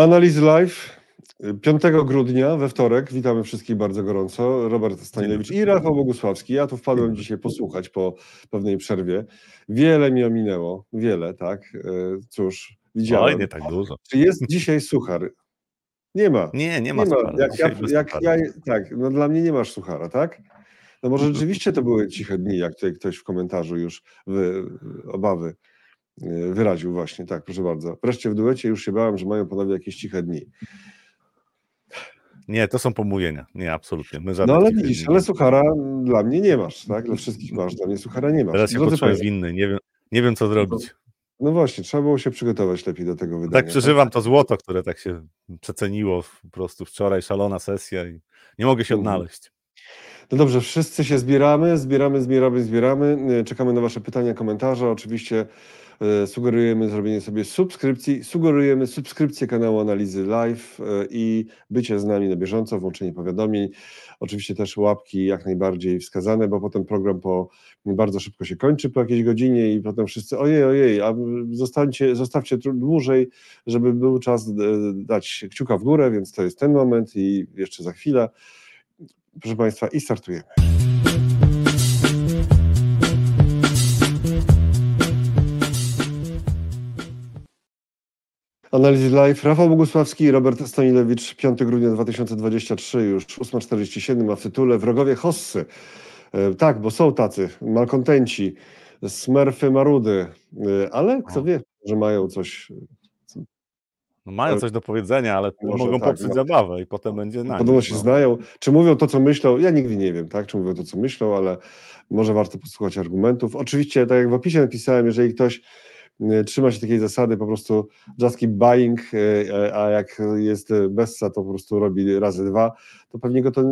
Analizy live 5 grudnia we wtorek. Witamy wszystkich bardzo gorąco. Robert Stanilewicz i Rafał Bogusławski. Ja tu wpadłem dzisiaj posłuchać po pewnej przerwie. Wiele mi ominęło, wiele, tak. E, cóż, widziałem. Oj, nie tak dużo. Czy jest dzisiaj suchar? Nie ma. Nie, nie ma, nie ma. Jak, ja, jak ja, tak, no dla mnie nie masz suchara, tak? No może rzeczywiście to były ciche dni, jak tutaj ktoś w komentarzu już wy, obawy wyraził właśnie, tak, proszę bardzo. Wreszcie w duecie już się bałem, że mają panowie jakieś ciche dni. Nie, to są pomówienia. Nie, absolutnie. My no ale widzisz, ale suchara dla mnie nie masz, tak? Dla wszystkich masz, dla mnie suchara nie masz. Teraz się poczułem winny, nie wiem, nie wiem co zrobić. No właśnie, trzeba było się przygotować lepiej do tego wydania. Tak przeżywam tak? to złoto, które tak się przeceniło po prostu wczoraj, szalona sesja i nie mogę się mhm. odnaleźć. No dobrze, wszyscy się zbieramy, zbieramy, zbieramy, zbieramy. Czekamy na Wasze pytania, komentarze. Oczywiście E, sugerujemy zrobienie sobie subskrypcji, sugerujemy subskrypcję kanału Analizy Live e, i bycie z nami na bieżąco, włączenie powiadomień. Oczywiście też łapki jak najbardziej wskazane, bo potem program po bardzo szybko się kończy po jakiejś godzinie i potem wszyscy ojej, ojej, a zostańcie, zostawcie dłużej, żeby był czas e, dać kciuka w górę, więc to jest ten moment i jeszcze za chwilę. Proszę Państwa, i startujemy. Analizy Live. Rafał Bogusławski i Robert Stanilewicz. 5 grudnia 2023, już 8.47, a w tytule Wrogowie Hossy. E, tak, bo są tacy, malkontenci, smerfy marudy, e, ale kto wie, że mają coś... No mają coś do powiedzenia, ale Może mogą tak, popsuć no. zabawę i potem będzie na Podobno się no. znają. Czy mówią to, co myślą? Ja nigdy nie wiem, tak? Czy mówią to, co myślą, ale może warto posłuchać argumentów. Oczywiście, tak jak w opisie napisałem, jeżeli ktoś E, trzyma się takiej zasady po prostu just keep buying, e, e, a jak jest bessa, to po prostu robi razy dwa, to pewnie go to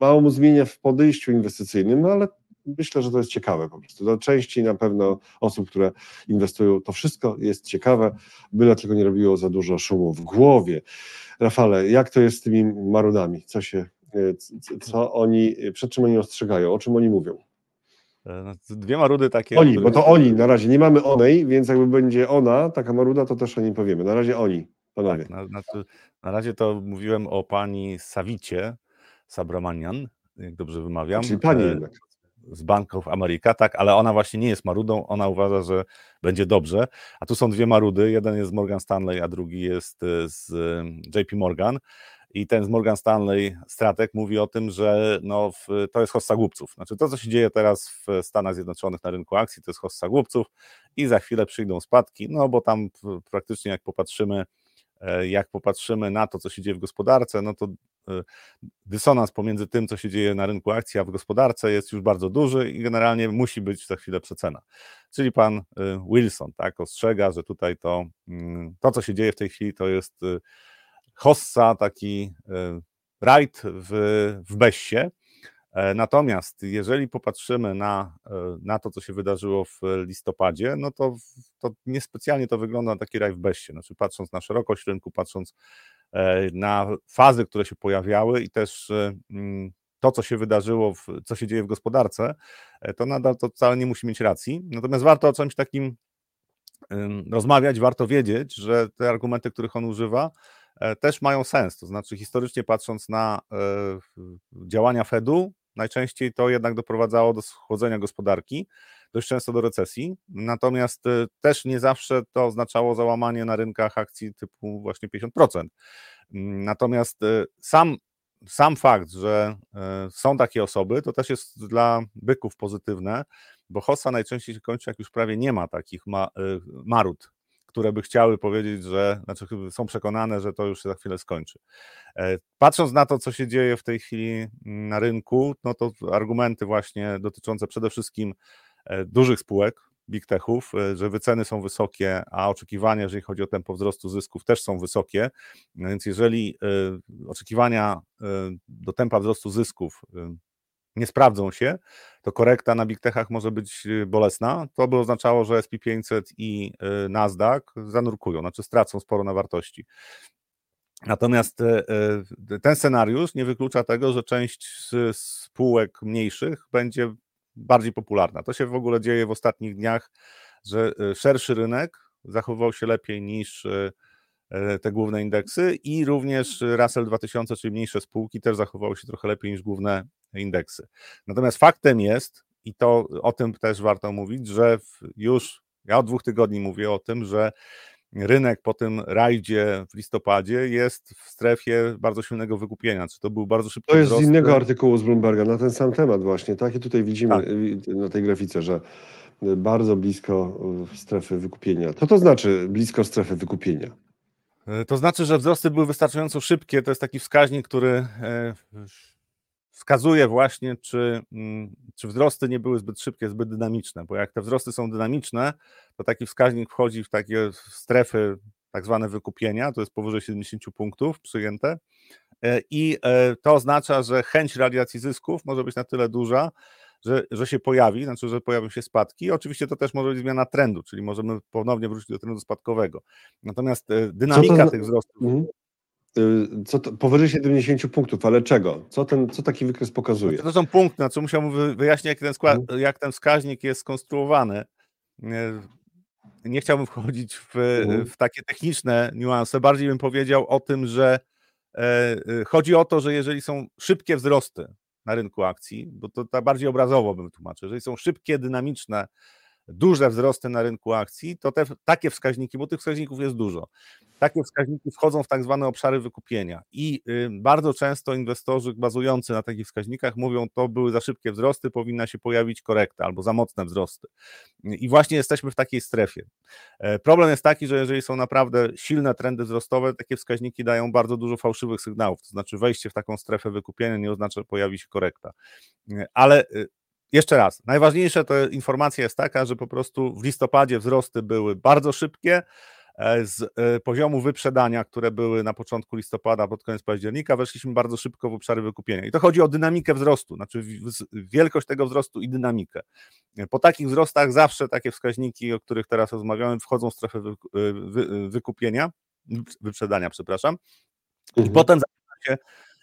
mało mu zmienia w podejściu inwestycyjnym, no ale myślę, że to jest ciekawe po prostu. Dla części na pewno osób, które inwestują, to wszystko jest ciekawe, byle tylko nie robiło za dużo szumu w głowie. Rafale, jak to jest z tymi marudami? Co się, co oni, przed czym oni ostrzegają, o czym oni mówią? E, no, dwie marudy takie. Oni, bo to oni na razie. Nie mamy onej, więc jakby będzie ona, taka maruda, to też o nim powiemy. Na razie oni, panowie. Tak, na, na, na, razie to mówiłem o pani Sawicie Sabramanian, jak dobrze wymawiam. Czyli pani e, jednak. Z Banków Ameryka, tak, ale ona właśnie nie jest marudą, ona uważa, że będzie dobrze. A tu są dwie marudy, jeden jest z Morgan Stanley, a drugi jest e, z JP Morgan. I ten z Morgan Stanley strateg mówi o tym, że no, to jest hossa głupców. Znaczy to, co się dzieje teraz w Stanach Zjednoczonych na rynku akcji, to jest hossa głupców i za chwilę przyjdą spadki, no bo tam praktycznie jak popatrzymy, e, jak popatrzymy na to, co się dzieje w gospodarce, no to e, dysonans pomiędzy tym, co się dzieje na rynku akcji, a w gospodarce jest już bardzo duży i generalnie musi być za chwilę przecena. Czyli pan e, Wilson tak ostrzega, że tutaj to, mm, to co się dzieje w tej chwili, to jest Hossa, taki e, rajd w, w Bessie. E, natomiast jeżeli popatrzymy na, e, na to, co się wydarzyło w listopadzie, no to, to niespecjalnie to wygląda na taki raj w Bessie. Znaczy, patrząc na szerokość rynku, patrząc na fazy, które się pojawiały i też mm, to, co się wydarzyło, w, co się dzieje w gospodarce, to nadal to wcale nie musi mieć racji. Natomiast warto o czymś takim rozmawiać, warto wiedzieć, że te argumenty, których on używa, też mają sens. To znaczy, historycznie patrząc na e, działania Fedu, najczęściej to jednak doprowadzało do schłodzenia gospodarki, dość często do recesji. Natomiast e, też nie zawsze to oznaczało załamanie na rynkach akcji typu właśnie 50%. Mm, natomiast sam, sam fakt, że są takie osoby, to też jest dla byków pozytywne, bo hossa najczęściej się kończy, jak już prawie nie ma takich ma, marud które by chciały powiedzieć, że, znaczy są przekonane, że to już się za chwilę skończy. E, patrząc na to, co się dzieje w tej chwili mm, na rynku, no to argumenty właśnie dotyczące przede wszystkim e, dużych spółek, big techów, e, że wyceny są wysokie, a oczekiwania, jeżeli chodzi o tempo wzrostu zysków, też są wysokie. Więc jeżeli oczekiwania do tempa wzrostu zysków nie sprawdzą się, to korekta na big techach może być y, bolesna. To by oznaczało, że SP500 i y, Nasdaq zanurkują, znaczy stracą sporo na wartości. Natomiast y, ten scenariusz nie wyklucza tego, że część spółek mniejszych będzie bardziej popularna. To się w ogóle dzieje w ostatnich dniach, że szerszy rynek zachowywał się lepiej niż te główne indeksy i również Russell 2000, czyli mniejsze spółki też zachowały się trochę lepiej niż główne indeksy. Natomiast faktem jest, i to o tym też warto mówić, że już ja od dwóch tygodni mówię o tym, że rynek po tym rajdzie w listopadzie jest w strefie bardzo silnego wykupienia. Czy to był bardzo szybki To jest wzrost? z innego artykułu z Bloomberga na ten sam temat właśnie. Tak, i tutaj widzimy Tak. na tej grafice, że bardzo blisko y, strefy wykupienia. Co to znaczy blisko strefy wykupienia? E, To znaczy, że wzrosty były wystarczająco szybkie. To jest taki wskaźnik, który e, wskazuje właśnie, czy, mm, czy wzrosty nie były zbyt szybkie, zbyt dynamiczne, bo jak te wzrosty są dynamiczne, to taki wskaźnik wchodzi w takie strefy tak zwane wykupienia, to jest powyżej 70 punktów przyjęte e, i e, to oznacza, że chęć realizacji zysków może być na tyle duża, że, że się pojawi, znaczy, że pojawią się spadki. Oczywiście to też może być zmiana trendu, czyli możemy ponownie wrócić do trendu spadkowego. Natomiast e, dynamika zna- tych wzrostów Mhm. Y, Co to, powyżej 70 punktów, ale czego? Co, ten, co taki wykres pokazuje? To są punkty, znaczy musiałbym wy- wyjaśnić, jak ten, skład, Mhm. jak ten wskaźnik jest skonstruowany. Nie- Nie chciałbym wchodzić w, Mhm. w takie techniczne niuanse. Bardziej bym powiedział o tym, że e, e, chodzi o to, że jeżeli są szybkie wzrosty na rynku akcji, bo to tak bardziej obrazowo bym tłumaczył, jeżeli są szybkie, dynamiczne, duże wzrosty na rynku akcji, to te takie wskaźniki, bo tych wskaźników jest dużo, takie wskaźniki wchodzą w tak zwane obszary wykupienia i y, bardzo często inwestorzy bazujący na takich wskaźnikach mówią, to były za szybkie wzrosty, powinna się pojawić korekta albo za mocne wzrosty. I właśnie jesteśmy w takiej strefie. E, Problem jest taki, że jeżeli są naprawdę silne trendy wzrostowe, takie wskaźniki dają bardzo dużo fałszywych sygnałów, to znaczy wejście w taką strefę wykupienia nie oznacza, że pojawi się korekta. E, Ale y, jeszcze raz, najważniejsza to informacja jest taka, że po prostu w listopadzie wzrosty były bardzo szybkie, e, z e, poziomu wyprzedania, które były na początku listopada, pod koniec października, weszliśmy bardzo szybko w obszary wykupienia. I to chodzi o dynamikę wzrostu, znaczy wielkość tego wzrostu i dynamikę. E, Po takich wzrostach zawsze takie wskaźniki, o których teraz rozmawiamy, wchodzą w strefę wy, wy, wykupienia, wyprzedania, przepraszam. I Mhm. potem zaczyna się,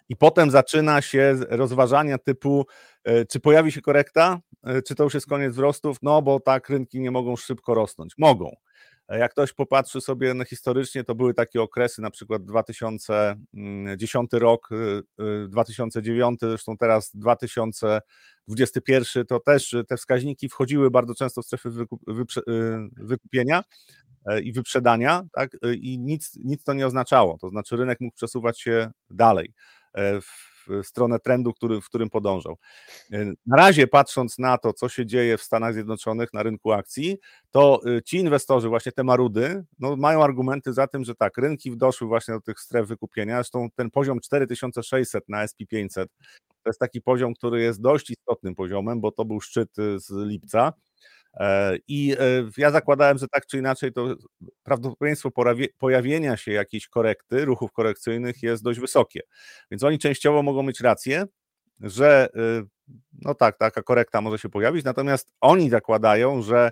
i potem zaczyna się rozważania typu, e, czy pojawi się korekta, e, czy to już jest koniec wzrostów, no bo tak rynki nie mogą szybko rosnąć. Mogą. E, Jak ktoś popatrzy sobie na historycznie, to były takie okresy, na przykład 2010 rok, e, e, 2009, zresztą teraz 2021, to też te wskaźniki wchodziły bardzo często w strefy wykupienia i wyprzedania, tak? i nic, nic to nie oznaczało. To znaczy, rynek mógł przesuwać się dalej w w stronę trendu, który, w którym podążał. E, Na razie, patrząc na to, co się dzieje w Stanach Zjednoczonych na rynku akcji, to e, ci inwestorzy, właśnie te marudy, no, mają argumenty za tym, że tak, rynki doszły właśnie do tych stref wykupienia. Zresztą ten poziom 4600 na SP500 to jest taki poziom, który jest dość istotnym poziomem, bo to był szczyt e, z lipca. E, I e, ja zakładałem, że tak czy inaczej to prawdopodobieństwo pojawienia się jakiejś korekty, ruchów korekcyjnych jest dość wysokie. Więc oni częściowo mogą mieć rację, że y, no tak, taka korekta może się pojawić, natomiast oni zakładają, że,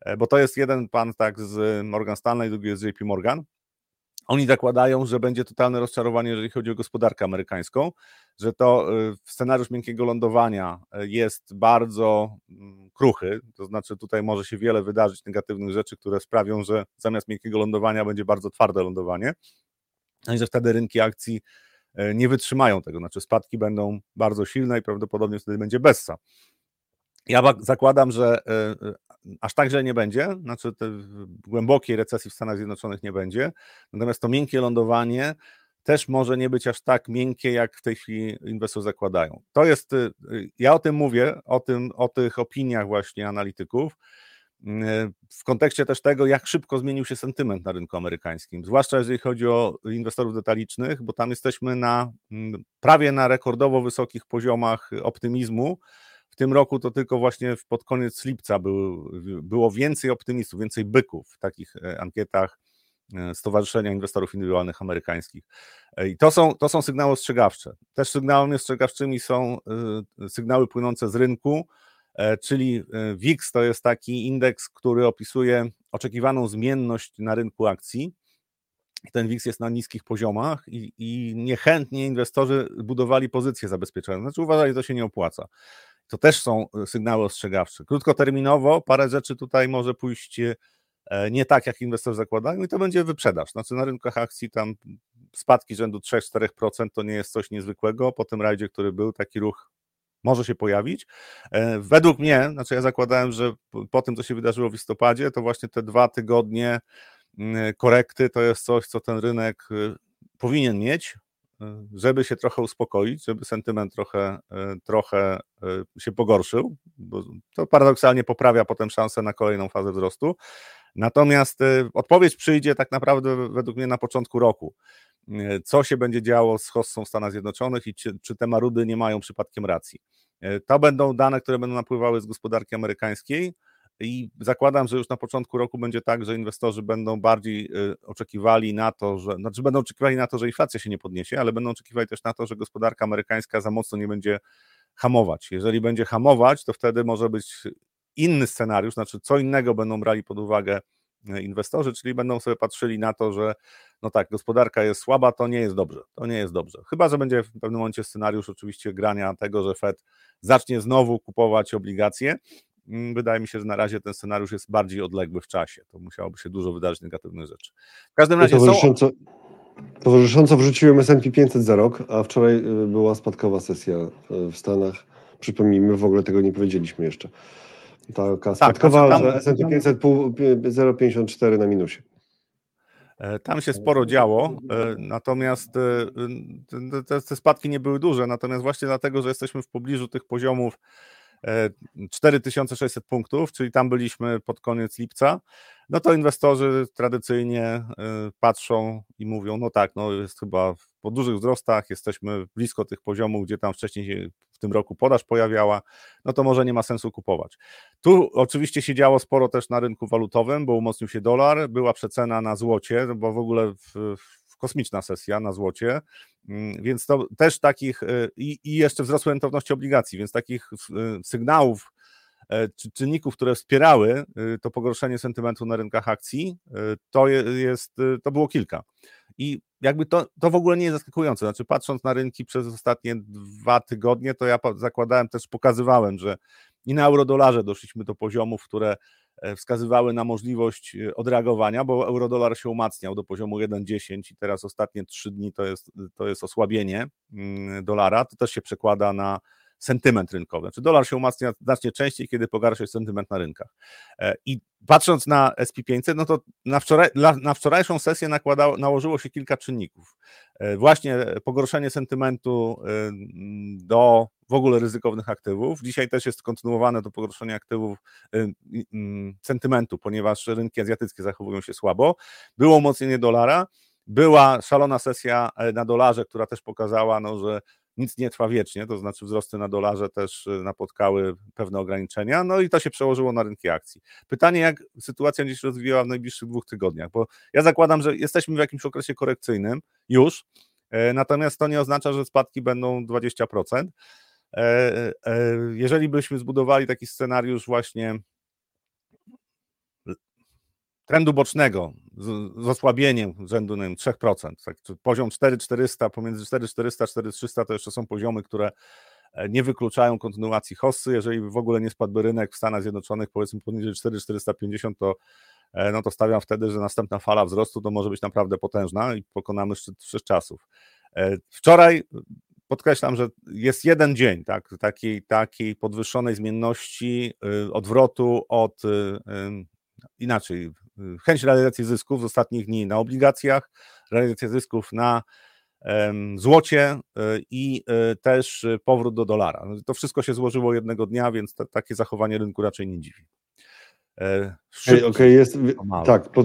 e, bo to jest jeden pan tak z Morgan Stanley, drugi jest JP Morgan, oni zakładają, że będzie totalne rozczarowanie, jeżeli chodzi o gospodarkę amerykańską, że to y, scenariusz miękkiego lądowania y, jest bardzo mm, kruchy, to znaczy tutaj może się wiele wydarzyć negatywnych rzeczy, które sprawią, że zamiast miękkiego lądowania będzie bardzo twarde lądowanie, no i że wtedy rynki akcji y, nie wytrzymają tego, znaczy spadki będą bardzo silne i prawdopodobnie wtedy będzie bessa. Ja zakładam, że aż tak źle nie będzie, znaczy głębokiej recesji w Stanach Zjednoczonych nie będzie, natomiast to miękkie lądowanie też może nie być aż tak miękkie, jak w tej chwili inwestorzy zakładają. To jest, y, y, ja o tym mówię, o, tym, o tych opiniach właśnie analityków, y, w kontekście też tego, jak szybko zmienił się sentyment na rynku amerykańskim, zwłaszcza jeżeli chodzi o inwestorów detalicznych, bo tam jesteśmy na mm, prawie na rekordowo wysokich poziomach optymizmu, tym roku to tylko właśnie pod koniec lipca był, było więcej optymistów, więcej byków w takich e, ankietach e, Stowarzyszenia Inwestorów Indywidualnych Amerykańskich. E, I to są, to są sygnały ostrzegawcze. Też sygnałami ostrzegawczymi są sygnały płynące z rynku, czyli WIX to jest taki indeks, który opisuje oczekiwaną zmienność na rynku akcji. Ten WIX jest na niskich poziomach i, i niechętnie inwestorzy budowali pozycje zabezpieczone. Znaczy uważali, że to się nie opłaca. To też są e, sygnały ostrzegawcze. Krótkoterminowo parę rzeczy tutaj może pójść e, nie tak, jak inwestorzy zakładają i to będzie wyprzedaż. Znaczy na rynkach akcji tam spadki rzędu 3-4% to nie jest coś niezwykłego. Po tym rajdzie, który był, taki ruch może się pojawić. E, według mnie, znaczy ja zakładałem, że po tym, co się wydarzyło w listopadzie, to właśnie te dwa tygodnie mm, korekty to jest coś, co ten rynek powinien mieć, żeby się trochę uspokoić, żeby sentyment trochę, y, trochę się pogorszył, bo to paradoksalnie poprawia potem szansę na kolejną fazę wzrostu. Natomiast odpowiedź przyjdzie tak naprawdę według mnie na początku roku. E, co się będzie działo z hossą w Stanach Zjednoczonych i czy, czy te marudy nie mają przypadkiem racji. E, to będą dane, które będą napływały z gospodarki amerykańskiej i zakładam, że już na początku roku będzie tak, że inwestorzy będą bardziej e, oczekiwali na to, że, znaczy będą oczekiwali na to, że inflacja się nie podniesie, ale będą oczekiwali też na to, że gospodarka amerykańska za mocno nie będzie hamować. Jeżeli będzie hamować, to wtedy może być inny scenariusz, znaczy co innego będą brali pod uwagę inwestorzy, czyli będą sobie patrzyli na to, że no tak, gospodarka jest słaba, to nie jest dobrze, to nie jest dobrze. Chyba, że będzie w pewnym momencie scenariusz oczywiście grania tego, że Fed zacznie znowu kupować obligacje. Mm, wydaje mi się, że na razie ten scenariusz jest bardziej odległy w czasie. To musiałoby się dużo wydarzyć negatywnych rzeczy. W każdym razie towarzysząco, są... Towarzysząco wrzuciłem S&P 500 za rok, a wczoraj y, była spadkowa sesja y, w Stanach. Przypomnijmy, w ogóle tego nie powiedzieliśmy jeszcze. Taka spadkowa, tak, znaczy tam, że S&P 500 0,54 na minusie. E, tam się sporo działo, e, natomiast e, te, te spadki nie były duże, natomiast właśnie dlatego, że jesteśmy w pobliżu tych poziomów 4600 punktów, czyli tam byliśmy pod koniec lipca, no to inwestorzy tradycyjnie patrzą i mówią, no tak, no jest chyba po dużych wzrostach, jesteśmy blisko tych poziomów, gdzie tam wcześniej w tym roku podaż pojawiała, no to może nie ma sensu kupować. Tu oczywiście się działo sporo też na rynku walutowym, bo umocnił się dolar, była przecena na złocie, bo w ogóle w kosmiczna sesja na złocie, mm, więc to też takich y, i, jeszcze wzrosły rentowności obligacji, więc takich y, sygnałów e, czy czynników, które wspierały to pogorszenie sentymentu na rynkach akcji, to jest, to było kilka. I jakby to, to w ogóle nie jest zaskakujące. Znaczy, patrząc na rynki przez ostatnie dwa tygodnie, to ja zakładałem też, pokazywałem, że i na eurodolarze doszliśmy do poziomów, które e, wskazywały na możliwość e, odreagowania, bo eurodolar się umacniał do poziomu 1,10 i teraz ostatnie trzy dni to jest, to jest osłabienie mm, dolara. To też się przekłada na sentyment rynkowy. Znaczy dolar się umacnia znacznie częściej, kiedy pogarsza się sentyment na rynkach. E, I patrząc na SP500, no to na, wczoraj, na wczorajszą sesję nakładało, nałożyło się kilka czynników. E, właśnie pogorszenie sentymentu e, do w ogóle ryzykownych aktywów. Dzisiaj też jest kontynuowane to pogorszenie aktywów sentymentu, ponieważ rynki azjatyckie zachowują się słabo. Było umocnienie dolara, była szalona sesja na dolarze, która też pokazała, no, że nic nie trwa wiecznie, to znaczy wzrosty na dolarze też y, napotkały pewne ograniczenia, no i to się przełożyło na rynki akcji. Pytanie, jak sytuacja będzie się rozwijała w najbliższych dwóch tygodniach, bo ja zakładam, że jesteśmy w jakimś okresie korekcyjnym już, e, natomiast to nie oznacza, że spadki będą 20%. E, e, jeżeli byśmy zbudowali taki scenariusz właśnie trendu bocznego z, z osłabieniem rzędu nie wiem, 3%. Tak, poziom 4400, pomiędzy 4400 a 4300 to jeszcze są poziomy, które e, nie wykluczają kontynuacji hossy. Jeżeli w ogóle nie spadłby rynek w Stanach Zjednoczonych, powiedzmy poniżej 4450, to e, no to stawiam wtedy, że następna fala wzrostu to może być naprawdę potężna i pokonamy szczyt czasów. E, wczoraj podkreślam, że jest jeden dzień tak, takiej, takiej podwyższonej zmienności, odwrotu od inaczej, chęć realizacji zysków z ostatnich dni na obligacjach, realizacja zysków na złocie e, i e, też powrót do dolara. No, to wszystko się złożyło jednego dnia, więc takie zachowanie rynku raczej nie dziwi. E, Okej, okay, jest. Tak, po,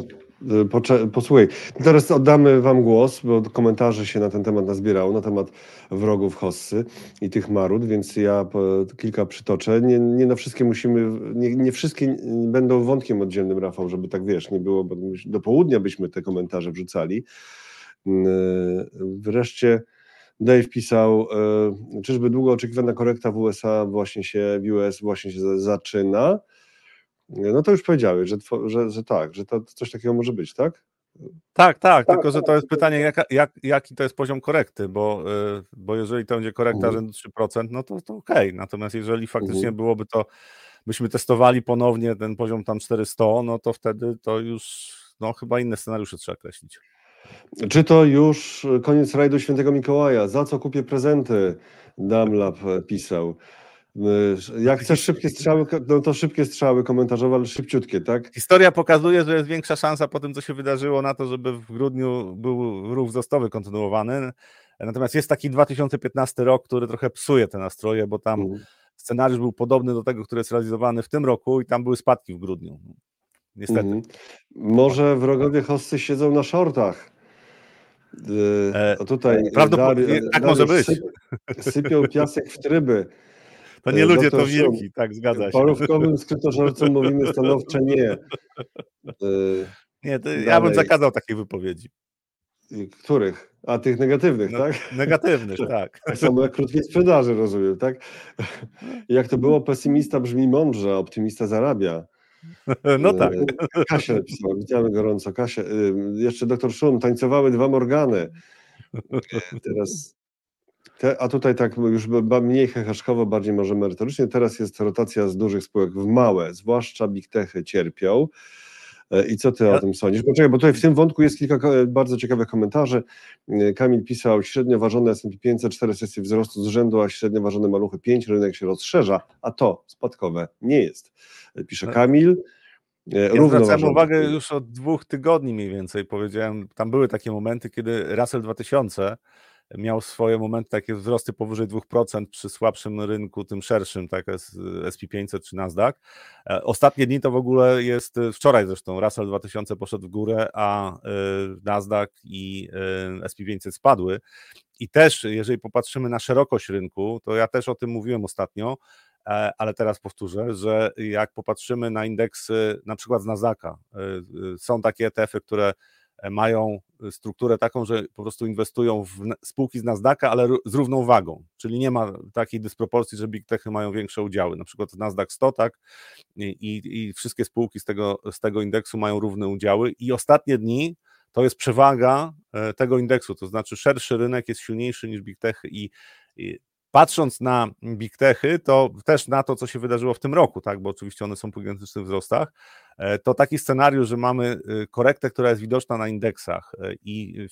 posłuchaj. Teraz oddamy Wam głos, bo komentarzy się na ten temat nazbierało, na temat wrogów Hossy i tych marud, więc ja kilka przytoczę. Nie, nie na wszystkie musimy, nie, nie, wszystkie będą wątkiem oddzielnym, Rafał, żeby tak wiesz, nie było, bo do południa byśmy te komentarze wrzucali. Mm, wreszcie Dave pisał, e, czyżby długo oczekiwana korekta w USA właśnie się, w US właśnie się zaczyna. No to już powiedziałeś, że, że, że tak, że to coś takiego może być, tak? Tak, tak, tylko że to jest pytanie, jak, jak, jaki to jest poziom korekty, bo, y, bo jeżeli to będzie korekta mhm. rzędu 3%, no to, to okej, okay. natomiast jeżeli faktycznie mhm. byłoby to byśmy testowali ponownie ten poziom tam 400, no to wtedy to już no chyba inne scenariusze trzeba kreślić. Czy to już koniec rajdu świętego Mikołaja? Za co kupię prezenty? Damlab pisał. Jak chcesz szybkie strzały, no to szybkie strzały komentarzowe, ale szybciutkie, tak? Historia pokazuje, że jest większa szansa po tym, co się wydarzyło, na to, żeby w grudniu był ruch wzrostowy kontynuowany. Natomiast jest taki 2015 rok, który trochę psuje te nastroje, bo tam mhm. scenariusz był podobny do tego, który jest realizowany w tym roku i tam były spadki w grudniu. Niestety. Mhm. Może wrogowie hossy siedzą na shortach. E, a tutaj e, Prawdopodobnie tak może być. sypią piasek w tryby. To nie ludzie, to wilki, tak, zgadza się. Parówkowym skrytożercom mówimy stanowcze nie. E, nie, ja bym zakazał takiej wypowiedzi. Których? A tych negatywnych, no, tak? Negatywnych, tak. Tak samo jak krótkiej sprzedaży, rozumiem, tak? Jak to było, pesymista brzmi mądrze, optymista zarabia. No tak. Kasia napisała, witamy gorąco. Kasia, jeszcze doktor Szum, tańcowały dwa Morgany. Teraz te, a tutaj tak już mniej heheszkowo, bardziej może merytorycznie. Teraz jest rotacja z dużych spółek w małe, zwłaszcza big techy cierpią. E, I co ty o tym sądzisz? Poczekaj, bo tutaj w tym wątku jest kilka bardzo ciekawych komentarzy. E, Kamil pisał, średnio ważone S&P 500, 4 sesje wzrostu z rzędu, a średnio ważone maluchy 5, rynek się rozszerza, a to spadkowe nie jest. E, pisze Kamil. Ja zwracałem uwagę już od dwóch tygodni mniej więcej, powiedziałem, tam były takie momenty, kiedy Russell 2000 miał swoje momenty, takie wzrosty powyżej 2% przy słabszym rynku, tym szerszym, tak SP500 czy Nasdaq. E, ostatnie dni to w ogóle jest, e, wczoraj zresztą Russell 2000 poszedł w górę, a e, Nasdaq i SP500 spadły. I też, jeżeli popatrzymy na szerokość rynku, to ja też o tym mówiłem ostatnio, ale teraz powtórzę, że jak popatrzymy na indeksy na przykład z Nasdaqa, są takie ETF-y, które mają strukturę taką, że po prostu inwestują w spółki z Nasdaqa, ale z równą wagą, czyli nie ma takiej dysproporcji, że big techy mają większe udziały, na przykład Nasdaq 100, tak, i, i wszystkie spółki z tego, z tego indeksu mają równe udziały. I ostatnie dni to jest przewaga e, tego indeksu, to znaczy szerszy rynek jest silniejszy niż big techy i, i patrząc na big techy, to też na to, co się wydarzyło w tym roku, tak, bo oczywiście one są po gigantycznych wzrostach, e, to taki scenariusz, że mamy y, korektę, która jest widoczna na indeksach e, i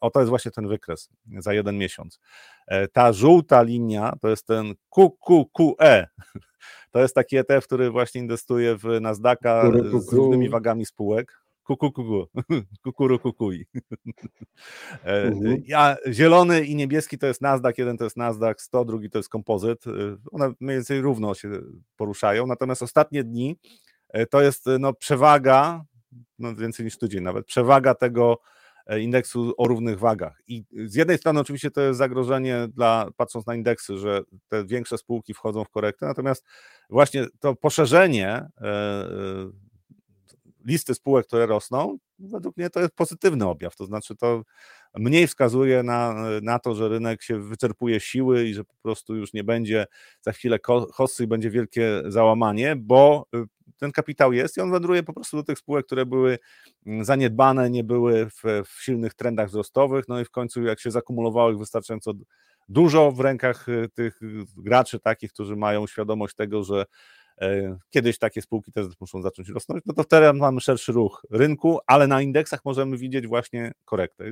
oto jest właśnie ten wykres za jeden miesiąc. E, ta żółta linia to jest ten QQQE, to jest taki ETF, który właśnie inwestuje w Nasdaqa z równymi wagami spółek, kuku, kuku, kukuru, kukuj. E, mhm. Ja, zielony i niebieski to jest Nasdaq, jeden to jest Nasdaq 100, drugi to jest kompozyt. E, one mniej więcej równo się poruszają, natomiast ostatnie dni e, to jest no, przewaga, no więcej niż tydzień nawet, przewaga tego indeksu o równych wagach. I z jednej strony oczywiście to jest zagrożenie dla, patrząc na indeksy, że te większe spółki wchodzą w korektę, natomiast właśnie to poszerzenie listy spółek, które rosną, według mnie to jest pozytywny objaw. To znaczy, to mniej wskazuje na, na to, że rynek się wyczerpuje siły i że po prostu już nie będzie za chwilę hossy i będzie wielkie załamanie, bo y, ten kapitał jest i on wędruje po prostu do tych spółek, które były mm, zaniedbane, nie były w, w silnych trendach wzrostowych, no i w końcu jak się zakumulowało ich wystarczająco dużo w rękach y, tych graczy takich, którzy mają świadomość tego, że kiedyś takie spółki też muszą zacząć rosnąć, no to wtedy mamy szerszy ruch rynku, ale na indeksach możemy widzieć właśnie korektę.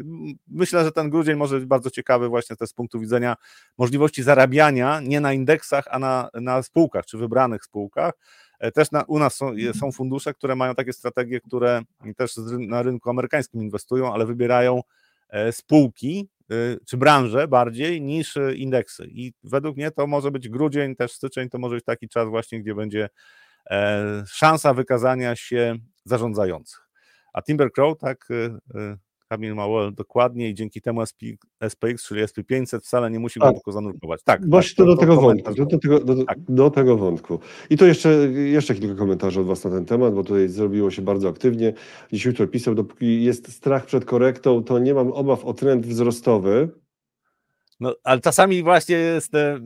Myślę, że ten grudzień może być bardzo ciekawy właśnie też z punktu widzenia możliwości zarabiania nie na indeksach, a na, na spółkach, czy wybranych spółkach. E, też na, u nas są, są fundusze, które mają takie strategie, które też na rynku amerykańskim inwestują, ale wybierają e, spółki, czy branże bardziej niż y, indeksy. I według mnie to może być grudzień, też styczeń to może być taki czas właśnie, gdzie będzie e, szansa wykazania się zarządzających. A Timber Crow, tak, y, Kamil Małol dokładnie i dzięki temu SP, SPX, czyli SP500 wcale nie musi go tak. tylko zanurkować. Tak, Właśnie tak, to, do, tego wątku, do, tego, do, tak. do, tego wątku. I to jeszcze, jeszcze kilka komentarzy od Was na ten temat, bo tutaj zrobiło się bardzo aktywnie. Dziś jutro pisał, dopóki jest strach przed korektą, to nie mam obaw o trend wzrostowy. No, ale czasami właśnie jest e,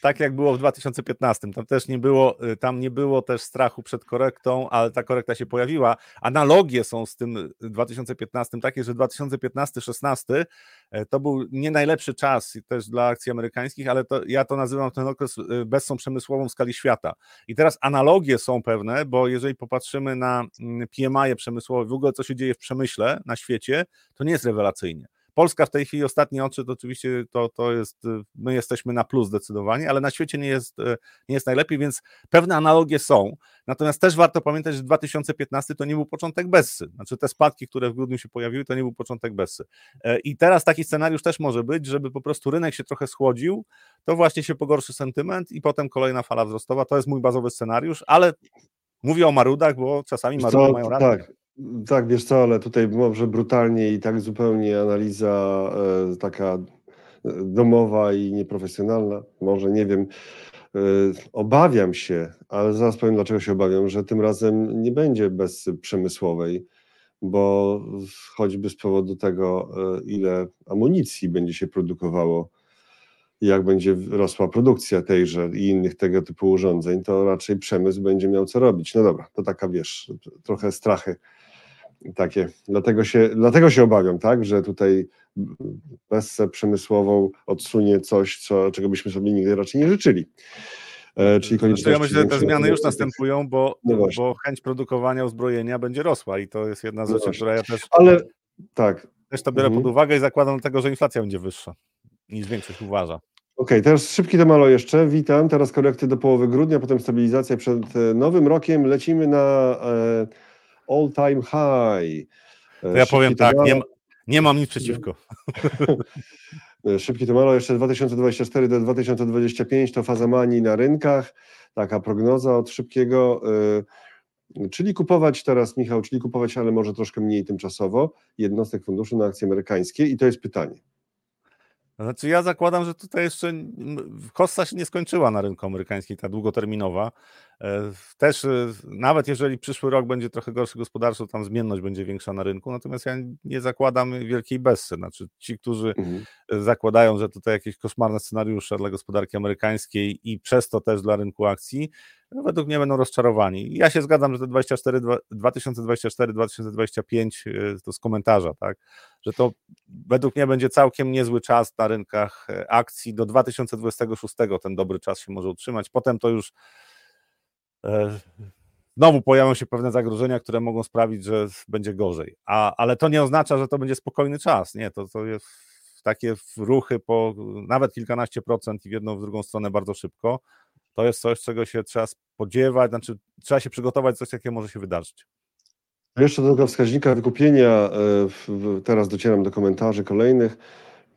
tak, jak było w 2015. Tam też nie było, e, tam nie było też strachu przed korektą, ale ta korekta się pojawiła. Analogie są z tym 2015 takie, że 2015-16 e, to był nie najlepszy czas też dla akcji amerykańskich, ale to, ja to nazywam ten okres bezsą przemysłową w skali świata. I teraz analogie są pewne, bo jeżeli popatrzymy na PMI przemysłowe, w ogóle co się dzieje w przemyśle na świecie, to nie jest rewelacyjnie. Polska w tej chwili ostatnie oczy to oczywiście to, to jest, y, my jesteśmy na plus zdecydowanie, ale na świecie nie jest, y, nie jest najlepiej, więc pewne analogie są. Natomiast też warto pamiętać, że 2015 to nie był początek Bessy. Znaczy te spadki, które w grudniu się pojawiły, to nie był początek Bessy. E, I teraz taki scenariusz też może być, żeby po prostu rynek się trochę schłodził, to właśnie się pogorszy sentyment i potem kolejna fala wzrostowa. To jest mój bazowy scenariusz, ale mówię o marudach, bo czasami marudy mają rację. Tak, tak, wiesz co, ale tutaj może brutalnie i tak zupełnie analiza e, taka e, domowa i nieprofesjonalna, może nie wiem. E, obawiam się, ale zaraz powiem dlaczego się obawiam, że tym razem nie będzie bez przemysłowej, bo choćby z powodu tego, ile amunicji będzie się produkowało, jak będzie rosła produkcja tejże i innych tego typu urządzeń, to raczej przemysł będzie miał co robić. No dobra, to taka wiesz, trochę strachy takie. Dlatego się, dlatego się obawiam, tak, że tutaj Bessę przemysłową odsunie coś, co, czego byśmy sobie nigdy raczej nie życzyli. E, czyli konieczność. Ja myślę, że te zmiany już następują, bo, no bo chęć produkowania uzbrojenia będzie rosła i to jest jedna z no rzeczy, która ja też. Ale tak. Też to biorę mhm. pod uwagę i zakładam do tego, że inflacja będzie wyższa niż większość uważa. Okej, okay, teraz szybki demalo jeszcze. Witam. Teraz korekty do połowy grudnia, potem stabilizacja przed e, nowym rokiem. Lecimy na. E, all time high. To ja powiem tak, nie, nie mam nic przeciwko. Szybki tomaro jeszcze 2024 do 2025 to faza manii na rynkach, taka prognoza od szybkiego, y, czyli kupować teraz, Michał, czyli kupować, ale może troszkę mniej tymczasowo, jednostek funduszu na akcje amerykańskie i to jest pytanie. Znaczy ja zakładam, że tutaj jeszcze kosta się nie skończyła na rynku amerykańskim, ta długoterminowa. E, też e, nawet jeżeli przyszły rok będzie trochę gorszy gospodarczo, tam zmienność będzie większa na rynku, natomiast ja nie zakładam wielkiej bessy. Znaczy ci, którzy mhm. zakładają, że tutaj jakieś koszmarne scenariusze dla gospodarki amerykańskiej i przez to też dla rynku akcji, no według mnie będą rozczarowani. Ja się zgadzam, że te 24, 2024-2025 e, to z komentarza, tak, że to według mnie będzie całkiem niezły czas na rynkach akcji. Do 2026 ten dobry czas się może utrzymać. Potem to już E, znowu pojawią się pewne zagrożenia, które mogą sprawić, że będzie gorzej. A, ale to nie oznacza, że to będzie spokojny czas. Nie, to, to jest takie ruchy po nawet kilkanaście procent i w jedną, w drugą stronę bardzo szybko. To jest coś, czego się trzeba spodziewać, znaczy trzeba się przygotować, coś takiego może się wydarzyć. Jeszcze do tego wskaźnika wykupienia, e, teraz docieram do komentarzy kolejnych.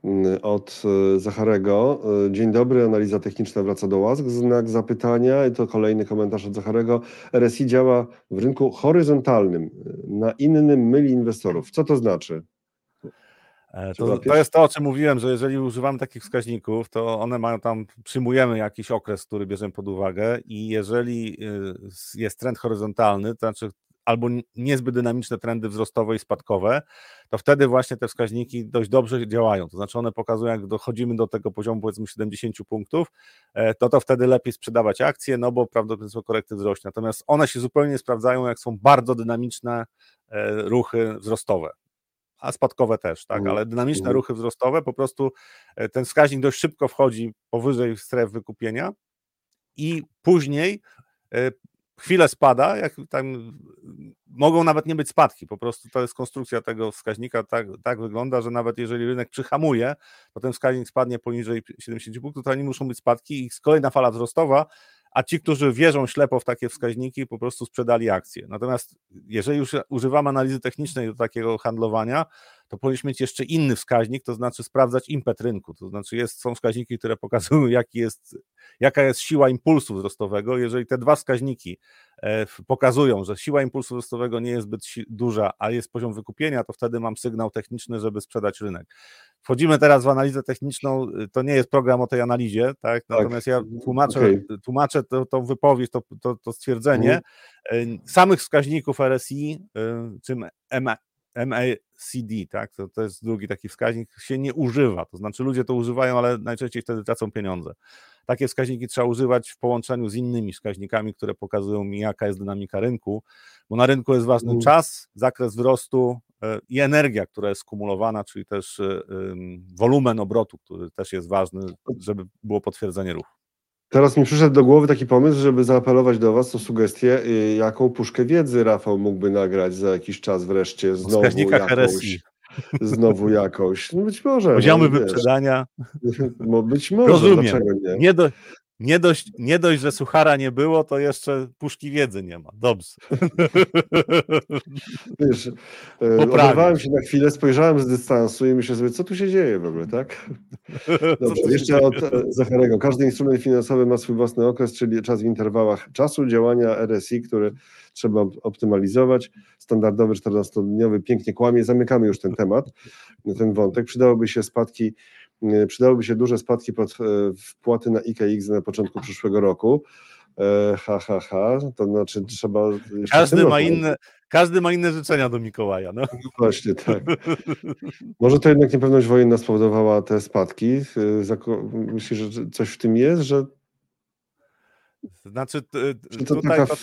Mm, od e, Zacharego. E, dzień dobry, analiza techniczna wraca do łask. Znak zapytania i to kolejny komentarz od Zacharego. RSI działa w rynku horyzontalnym, e, na innym myli inwestorów. Co to znaczy? To, to, jest to, o czym mówiłem, że jeżeli używamy takich wskaźników, to one mają tam, przyjmujemy jakiś okres, który bierzemy pod uwagę i jeżeli jest trend horyzontalny, to znaczy albo niezbyt dynamiczne trendy wzrostowe i spadkowe, to wtedy właśnie te wskaźniki dość dobrze działają. To znaczy one pokazują, jak dochodzimy do tego poziomu powiedzmy 70 punktów, e, to to wtedy lepiej sprzedawać akcje, no bo prawdopodobieństwo korekty wzrośnie. Natomiast one się zupełnie nie sprawdzają, jak są bardzo dynamiczne e, ruchy wzrostowe a spadkowe też, tak, mhm. ale dynamiczne mhm. ruchy wzrostowe, po prostu e, ten wskaźnik dość szybko wchodzi powyżej stref wykupienia i później chwilę spada, jak tam mogą nawet nie być spadki, po prostu to jest konstrukcja tego wskaźnika, tak, tak wygląda, że nawet jeżeli rynek przyhamuje, to ten wskaźnik spadnie poniżej 70 punktów, to nie muszą być spadki i kolejna fala wzrostowa, a ci, którzy wierzą ślepo w takie wskaźniki, po prostu sprzedali akcje. Natomiast jeżeli już używamy analizy technicznej do takiego handlowania, to powinniśmy mieć jeszcze inny wskaźnik, to znaczy sprawdzać impet rynku. To znaczy jest, są wskaźniki, które pokazują, jaki jest, jaka jest siła impulsu wzrostowego. Jeżeli te dwa wskaźniki e, pokazują, że siła impulsu wzrostowego nie jest zbyt duża, a jest poziom wykupienia, to wtedy mam sygnał techniczny, żeby sprzedać rynek. Wchodzimy teraz w analizę techniczną, to nie jest program o tej analizie, tak? tak. Natomiast tak. ja tłumaczę, okay. tłumaczę to, tą wypowiedź, to, to, to stwierdzenie. Mhm. Samych wskaźników RSI, e, czym MACD, tak? To, to jest drugi taki wskaźnik, się nie używa. To znaczy ludzie to używają, ale najczęściej wtedy tracą pieniądze. Takie wskaźniki trzeba używać w połączeniu z innymi wskaźnikami, które pokazują mi, jaka jest dynamika rynku, bo na rynku jest ważny mm. czas, zakres wzrostu i energia, która jest skumulowana, czyli też e, wolumen obrotu, który też jest ważny, żeby było potwierdzenie ruchu. Teraz mi przyszedł do głowy taki pomysł, żeby zaapelować do Was o sugestię, y, jaką puszkę wiedzy Rafał mógłby nagrać za jakiś czas wreszcie. Znowu jakąś, znowu jakąś. No być może. Poziomy no, wyprzedania. Być może, Rozumiem. dlaczego nie? Nie, do, nie dość, nie dość, że suchara nie było, to jeszcze puszki wiedzy nie ma. Dobrze. Wiesz, e, oderwałem się na chwilę, spojrzałem z dystansu i myślę sobie, co tu się dzieje w ogóle, tak? Dobrze, jeszcze od e, Zacharego. Każdy instrument finansowy ma swój własny okres, czyli czas w interwałach czasu działania RSI, który trzeba optymalizować. Standardowy 14-dniowy pięknie kłamie. Zamykamy już ten temat, ten wątek. Przydałoby się spadki przydałyby się duże spadki pod e, wpłaty na IKX na początku przyszłego roku. E, ha, ha, ha, to znaczy trzeba. Każdy ma, inne, każdy ma inne życzenia do Mikołaja. No. no. Właśnie, tak. Może to jednak niepewność wojenna spowodowała te spadki. Myślisz, że coś w tym jest, że. Znaczy, to tutaj taka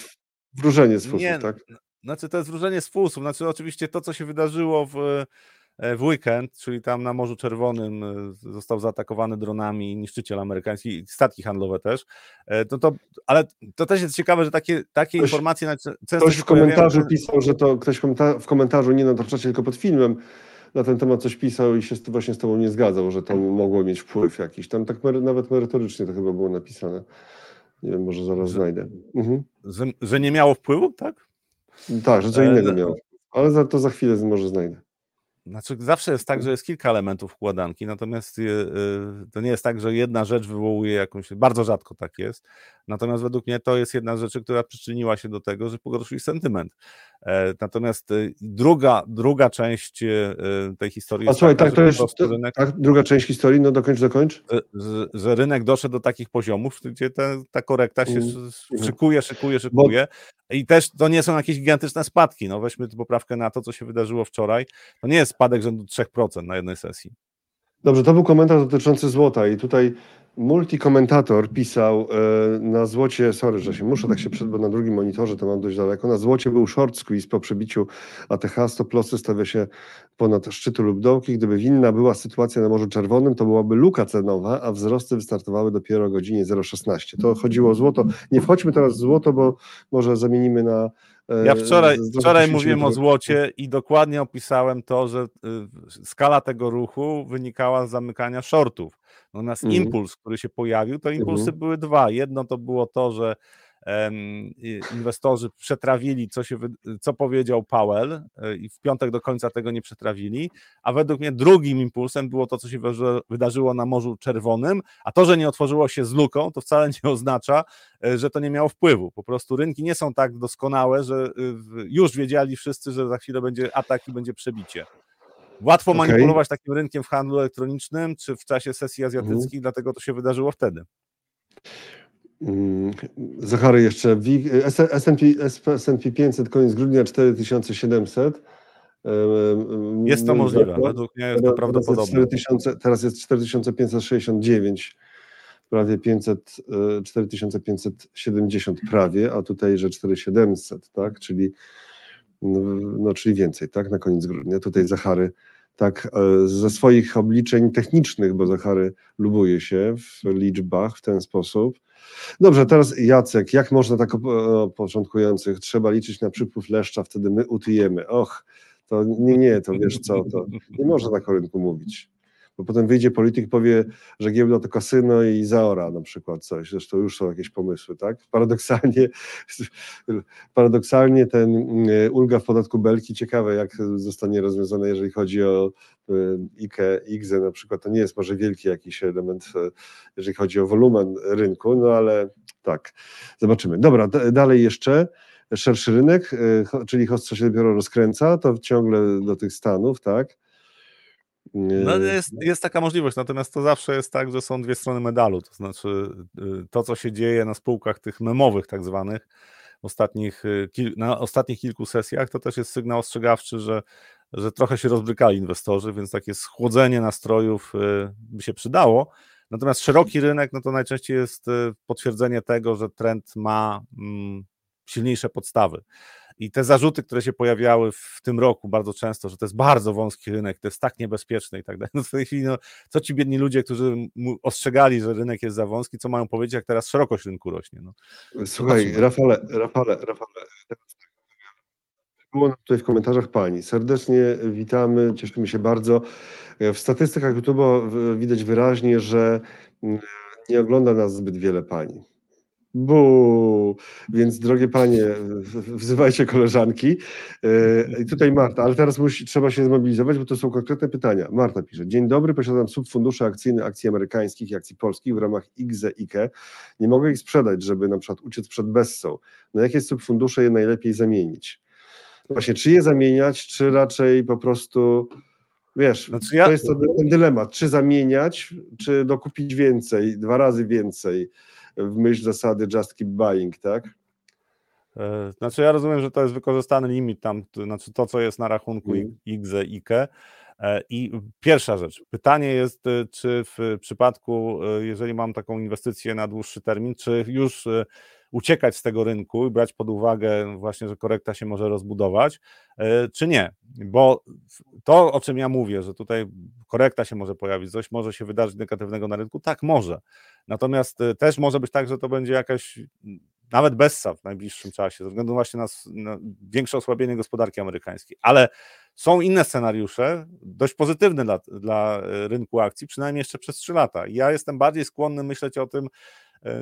wróżenie z fusów, tak? Znaczy, to jest wróżenie z fusów. Znaczy, oczywiście to, co się wydarzyło w w weekend, czyli tam na Morzu Czerwonym e, został zaatakowany dronami niszczyciel amerykański, statki handlowe też. E, to, to, ale to też jest ciekawe, że takie, takie ktoś, informacje często Ktoś w komentarzu pojawiają... pisał, że to ktoś w komentarzu, nie na to czasie, tylko pod filmem, na ten temat coś pisał i się właśnie z tobą nie zgadzał, że to mogło mieć wpływ jakiś. Tam tak nawet merytorycznie to chyba było napisane. Nie wiem, może zaraz że, znajdę. Mhm. Że, że, nie miało wpływu, tak? Tak, że co innego miało. Ale za, to za chwilę może znajdę. Znaczy, zawsze jest tak, że jest kilka elementów układanki, natomiast y, y, to nie jest tak, że jedna rzecz wywołuje jakąś. Bardzo rzadko tak jest. Natomiast według mnie to jest jedna z rzeczy, która przyczyniła się do tego, że pogorszył sentyment. E, natomiast y, druga, druga część tej historii. A jest słuchaj, taka, tak, to jest. Rynek, tak, druga część historii, no dokończ, dokończ. Że, że rynek doszedł do takich poziomów, gdzie ta, ta korekta się mm. szykuje, szykuje, szykuje. Bo... I też to nie są jakieś gigantyczne spadki. No weźmy poprawkę na to, co się wydarzyło wczoraj. To nie jest spadek rzędu 3% na jednej sesji. Dobrze, to był komentarz dotyczący złota i tutaj multikomentator pisał e, na złocie, sorry, że się muszę tak się przed, bo na drugim monitorze to mam dość daleko, na złocie był short squeeze po przebiciu ATH, stop lossy stawia się ponad szczytu lub dołki. Gdyby winna była sytuacja na Morzu Czerwonym, to byłaby luka cenowa, a wzrosty wystartowały dopiero o godzinie 0,16. To chodziło o złoto. Nie wchodźmy teraz w złoto, bo może zamienimy na ja wczoraj, wczoraj mówiłem o złocie i dokładnie opisałem to, że y, skala tego ruchu wynikała z zamykania shortów. Natomiast mm. impuls, który się pojawił, to impulsy mm. były dwa. Jedno to było to, że inwestorzy przetrawili, co, się, co powiedział Powell e, i w piątek do końca tego nie przetrawili, a według mnie drugim impulsem było to, co się wydarzyło na Morzu Czerwonym, a to, że nie otworzyło się z luką, to wcale nie oznacza, e, że to nie miało wpływu. Po prostu rynki nie są tak doskonałe, że już wiedzieli wszyscy, że za chwilę będzie atak i będzie przebicie. Łatwo okay. manipulować takim rynkiem w handlu elektronicznym czy w czasie sesji azjatyckich, mhm. dlatego to się wydarzyło wtedy. Mm, Zachary jeszcze, S&P 500 koniec grudnia 4700. Jest to możliwe, według mnie jest to prawdopodobne. 4000, teraz jest 4569, prawie 500, 4570 prawie, a tutaj, że 4700, tak, czyli, no, no, czyli więcej, tak, na koniec grudnia. Tutaj Zachary tak e, ze swoich obliczeń technicznych, bo Zachary lubuje się w liczbach w ten sposób, Dobrze, teraz Jacek, jak można tak początkujących? Trzeba liczyć na przypływ leszcza, wtedy my utyjemy. Och, to nie, nie, to wiesz co, to nie można tak o rynku mówić. Bo potem wyjdzie polityk powie, że giełda to kasyno i zaora na przykład coś. Zresztą już są jakieś pomysły, tak? Paradoksalnie, paradoksalnie ten mm, ulga w podatku Belki, ciekawe jak zostanie rozwiązane, jeżeli chodzi o IKE, IGZE na przykład, to nie jest może wielki jakiś element, e, jeżeli chodzi o wolumen rynku, no ale tak, zobaczymy. Dobra, dalej jeszcze szerszy rynek, e, czyli host się dopiero rozkręca, to ciągle do tych Stanów, tak? No jest, jest taka możliwość, natomiast to zawsze jest tak, że są dwie strony medalu, to znaczy y, to, co się dzieje na spółkach tych memowych tak zwanych, ostatnich, y, na ostatnich kilku sesjach, to też jest sygnał ostrzegawczy, że że trochę się rozbrykali inwestorzy, więc takie schłodzenie nastrojów by się przydało. Natomiast szeroki rynek, no to najczęściej jest potwierdzenie tego, że trend ma mm, silniejsze podstawy. I te zarzuty, które się pojawiały w tym roku bardzo często, że to jest bardzo wąski rynek, to jest tak niebezpieczny i tak dalej. No w tej chwili, no, co ci biedni ludzie, którzy ostrzegali, że rynek jest za wąski, co mają powiedzieć, jak teraz szerokość rynku rośnie? No. Słuchaj, Rafale, Rafale, Rafale, było tutaj w komentarzach pani. Serdecznie witamy, cieszymy się bardzo. W statystykach YouTube widać wyraźnie, że mm, nie ogląda nas zbyt wiele pani. Bu, więc drogie panie, wzywajcie koleżanki. E, I tutaj Marta, ale teraz musi, trzeba się zmobilizować, bo to są konkretne pytania. Marta pisze, dzień dobry, posiadam subfundusze akcyjne akcji amerykańskich i akcji polskich w ramach IGZE IKE. Nie mogę ich sprzedać, żeby na przykład uciec przed Bessą. Na jakie subfundusze je najlepiej zamienić? Właśnie, czy je zamieniać, czy raczej po prostu, wiesz, znaczy ja... to jest to, ten dylemat, czy zamieniać, czy dokupić więcej, dwa razy więcej w myśl zasady just keep buying, tak? E, znaczy ja rozumiem, że to jest wykorzystany limit tam, to znaczy to, co jest na rachunku mm. IGZE, IKE. I pierwsza rzecz, pytanie jest, e, czy w przypadku, e, jeżeli mam taką inwestycję na dłuższy termin, czy już uciekać z tego rynku i brać pod uwagę właśnie, że korekta się może rozbudować, e, czy nie. Bo to, o czym ja mówię, że tutaj korekta się może pojawić, coś może się wydarzyć negatywnego na rynku, tak może. Natomiast e, też może być tak, że to będzie jakaś nawet bessa w najbliższym czasie, ze względu właśnie na, na większe osłabienie gospodarki amerykańskiej. Ale są inne scenariusze, dość pozytywne dla, dla e, rynku akcji, przynajmniej jeszcze przez 3 lata. Ja jestem bardziej skłonny myśleć o tym,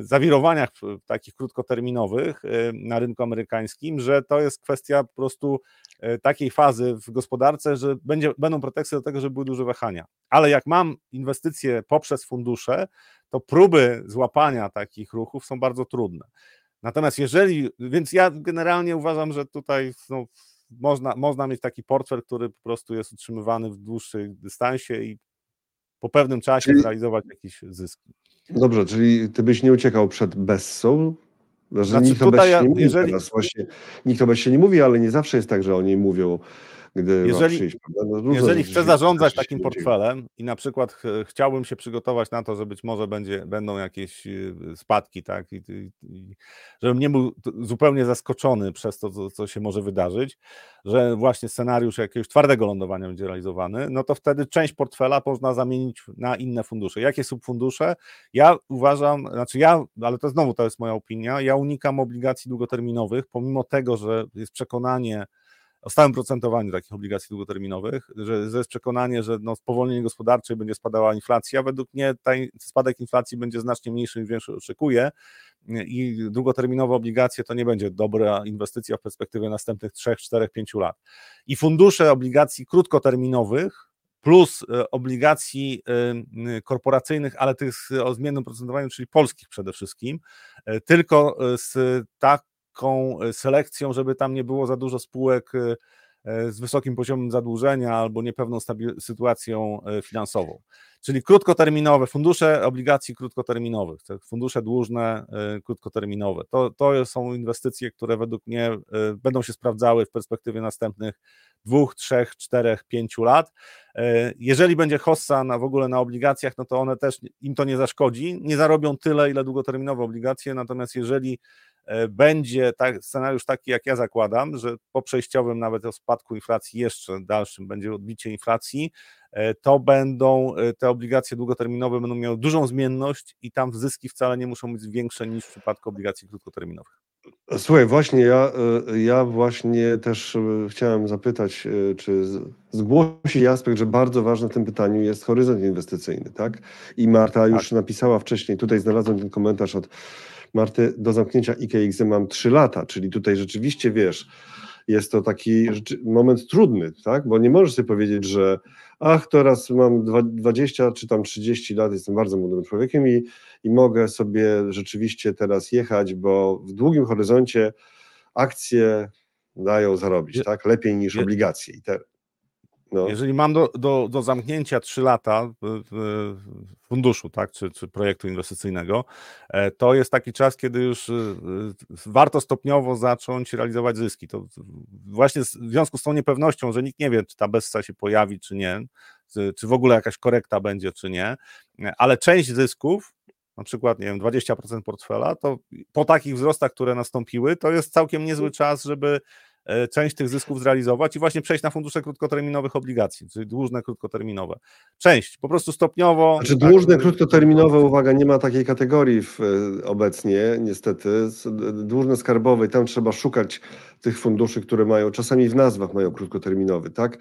zawirowaniach takich krótkoterminowych e, na rynku amerykańskim, że to jest kwestia po prostu e, takiej fazy w gospodarce, że będzie, będą preteksty do tego, żeby były duże wahania. Ale jak mam inwestycje poprzez fundusze, to próby złapania takich ruchów są bardzo trudne. Natomiast jeżeli, więc ja generalnie uważam, że tutaj no, można, można mieć taki portfel, który po prostu jest utrzymywany w dłuższym dystansie i po pewnym czasie Czyli... zrealizować jakiś zysk. Dobrze, czyli ty byś nie uciekał przed Bessą? Znaczy, nikt o Bessie ja, nie mówi jeżeli... teraz. Właśnie, nikt o Bessie nie mówi, ale nie zawsze jest tak, że oni mówią gdy jeżeli, przyjść, no, jeżeli chcę zarządzać takim portfelem i na przykład ch chciałbym się przygotować na to, że być może będzie, będą jakieś y, spadki, tak, i, i, i żebym nie był zupełnie zaskoczony przez to, co, co, się może wydarzyć, że właśnie scenariusz jakiegoś twardego lądowania będzie realizowany, no to wtedy część portfela można zamienić na inne fundusze. Jakie subfundusze? Ja uważam, znaczy ja, ale to znowu to jest moja opinia, ja unikam obligacji długoterminowych, pomimo tego, że jest przekonanie, o stałym procentowaniu takich obligacji długoterminowych, że, że jest przekonanie, że no, spowolnienie gospodarcze będzie spadała inflacja. Według mnie ten spadek inflacji będzie znacznie mniejszy niż większy oczekuje i długoterminowe obligacje to nie będzie dobra inwestycja w perspektywie następnych 3, 4, 5 lat. I fundusze obligacji krótkoterminowych, plus e, obligacji e, korporacyjnych, ale tych o zmiennym procentowaniu, czyli polskich przede wszystkim, e, tylko z tak taką e, selekcją, żeby tam nie było za dużo spółek e, e, z wysokim poziomem zadłużenia albo niepewną sytuacją finansową. Czyli krótkoterminowe, fundusze obligacji krótkoterminowych, fundusze dłużne, krótkoterminowe. To, to są inwestycje, które według mnie będą się sprawdzały w perspektywie następnych dwóch, trzech, czterech, pięciu lat. Jeżeli będzie hossa na, w ogóle na obligacjach, no to one też im to nie zaszkodzi. Nie zarobią tyle, ile długoterminowe obligacje, natomiast jeżeli będzie tak, scenariusz taki, jak ja zakładam, że po przejściowym nawet o spadku inflacji jeszcze dalszym będzie odbicie inflacji, e, to będą e, te obligacje długoterminowe będą miały dużą zmienność i tam zyski wcale nie muszą być większe niż w przypadku obligacji krótkoterminowych. Słuchaj, właśnie ja, ja właśnie też chciałem zapytać, czy zgłosić aspekt, że bardzo ważny w tym pytaniu jest horyzont inwestycyjny, tak? I Marta już tak. napisała wcześniej, tutaj znalazłem ten komentarz od Marty, do zamknięcia IKX mam 3 lata, czyli tutaj rzeczywiście wiesz, jest to taki moment trudny, tak? Bo nie możesz sobie powiedzieć, że ach, teraz mam 20 czy tam 30 lat, jestem bardzo młodym człowiekiem i, i mogę sobie rzeczywiście teraz jechać, bo w długim horyzoncie akcje dają zarobić, tak? Lepiej niż obligacje. I te, No. Jeżeli mam do, do, do zamknięcia 3 lata funduszu, tak, czy, czy projektu inwestycyjnego, e, to jest taki czas, kiedy już e, warto stopniowo zacząć realizować zyski. To właśnie w związku z tą niepewnością, że nikt nie wie, czy ta bessa się pojawi, czy nie, czy w ogóle jakaś korekta będzie, czy nie, ale część zysków na przykład, nie wiem, 20% portfela, to po takich wzrostach, które nastąpiły, to jest całkiem niezły czas, żeby E, część tych zysków zrealizować i właśnie przejść na fundusze krótkoterminowych obligacji, czyli dłużne, krótkoterminowe. Część, po prostu stopniowo. Znaczy tak, dłużne, krótkoterminowe, uwaga, nie ma takiej kategorii w, e, obecnie, niestety. Dłużne skarbowe, tam trzeba szukać tych funduszy, które mają, czasami w nazwach mają krótkoterminowy, tak?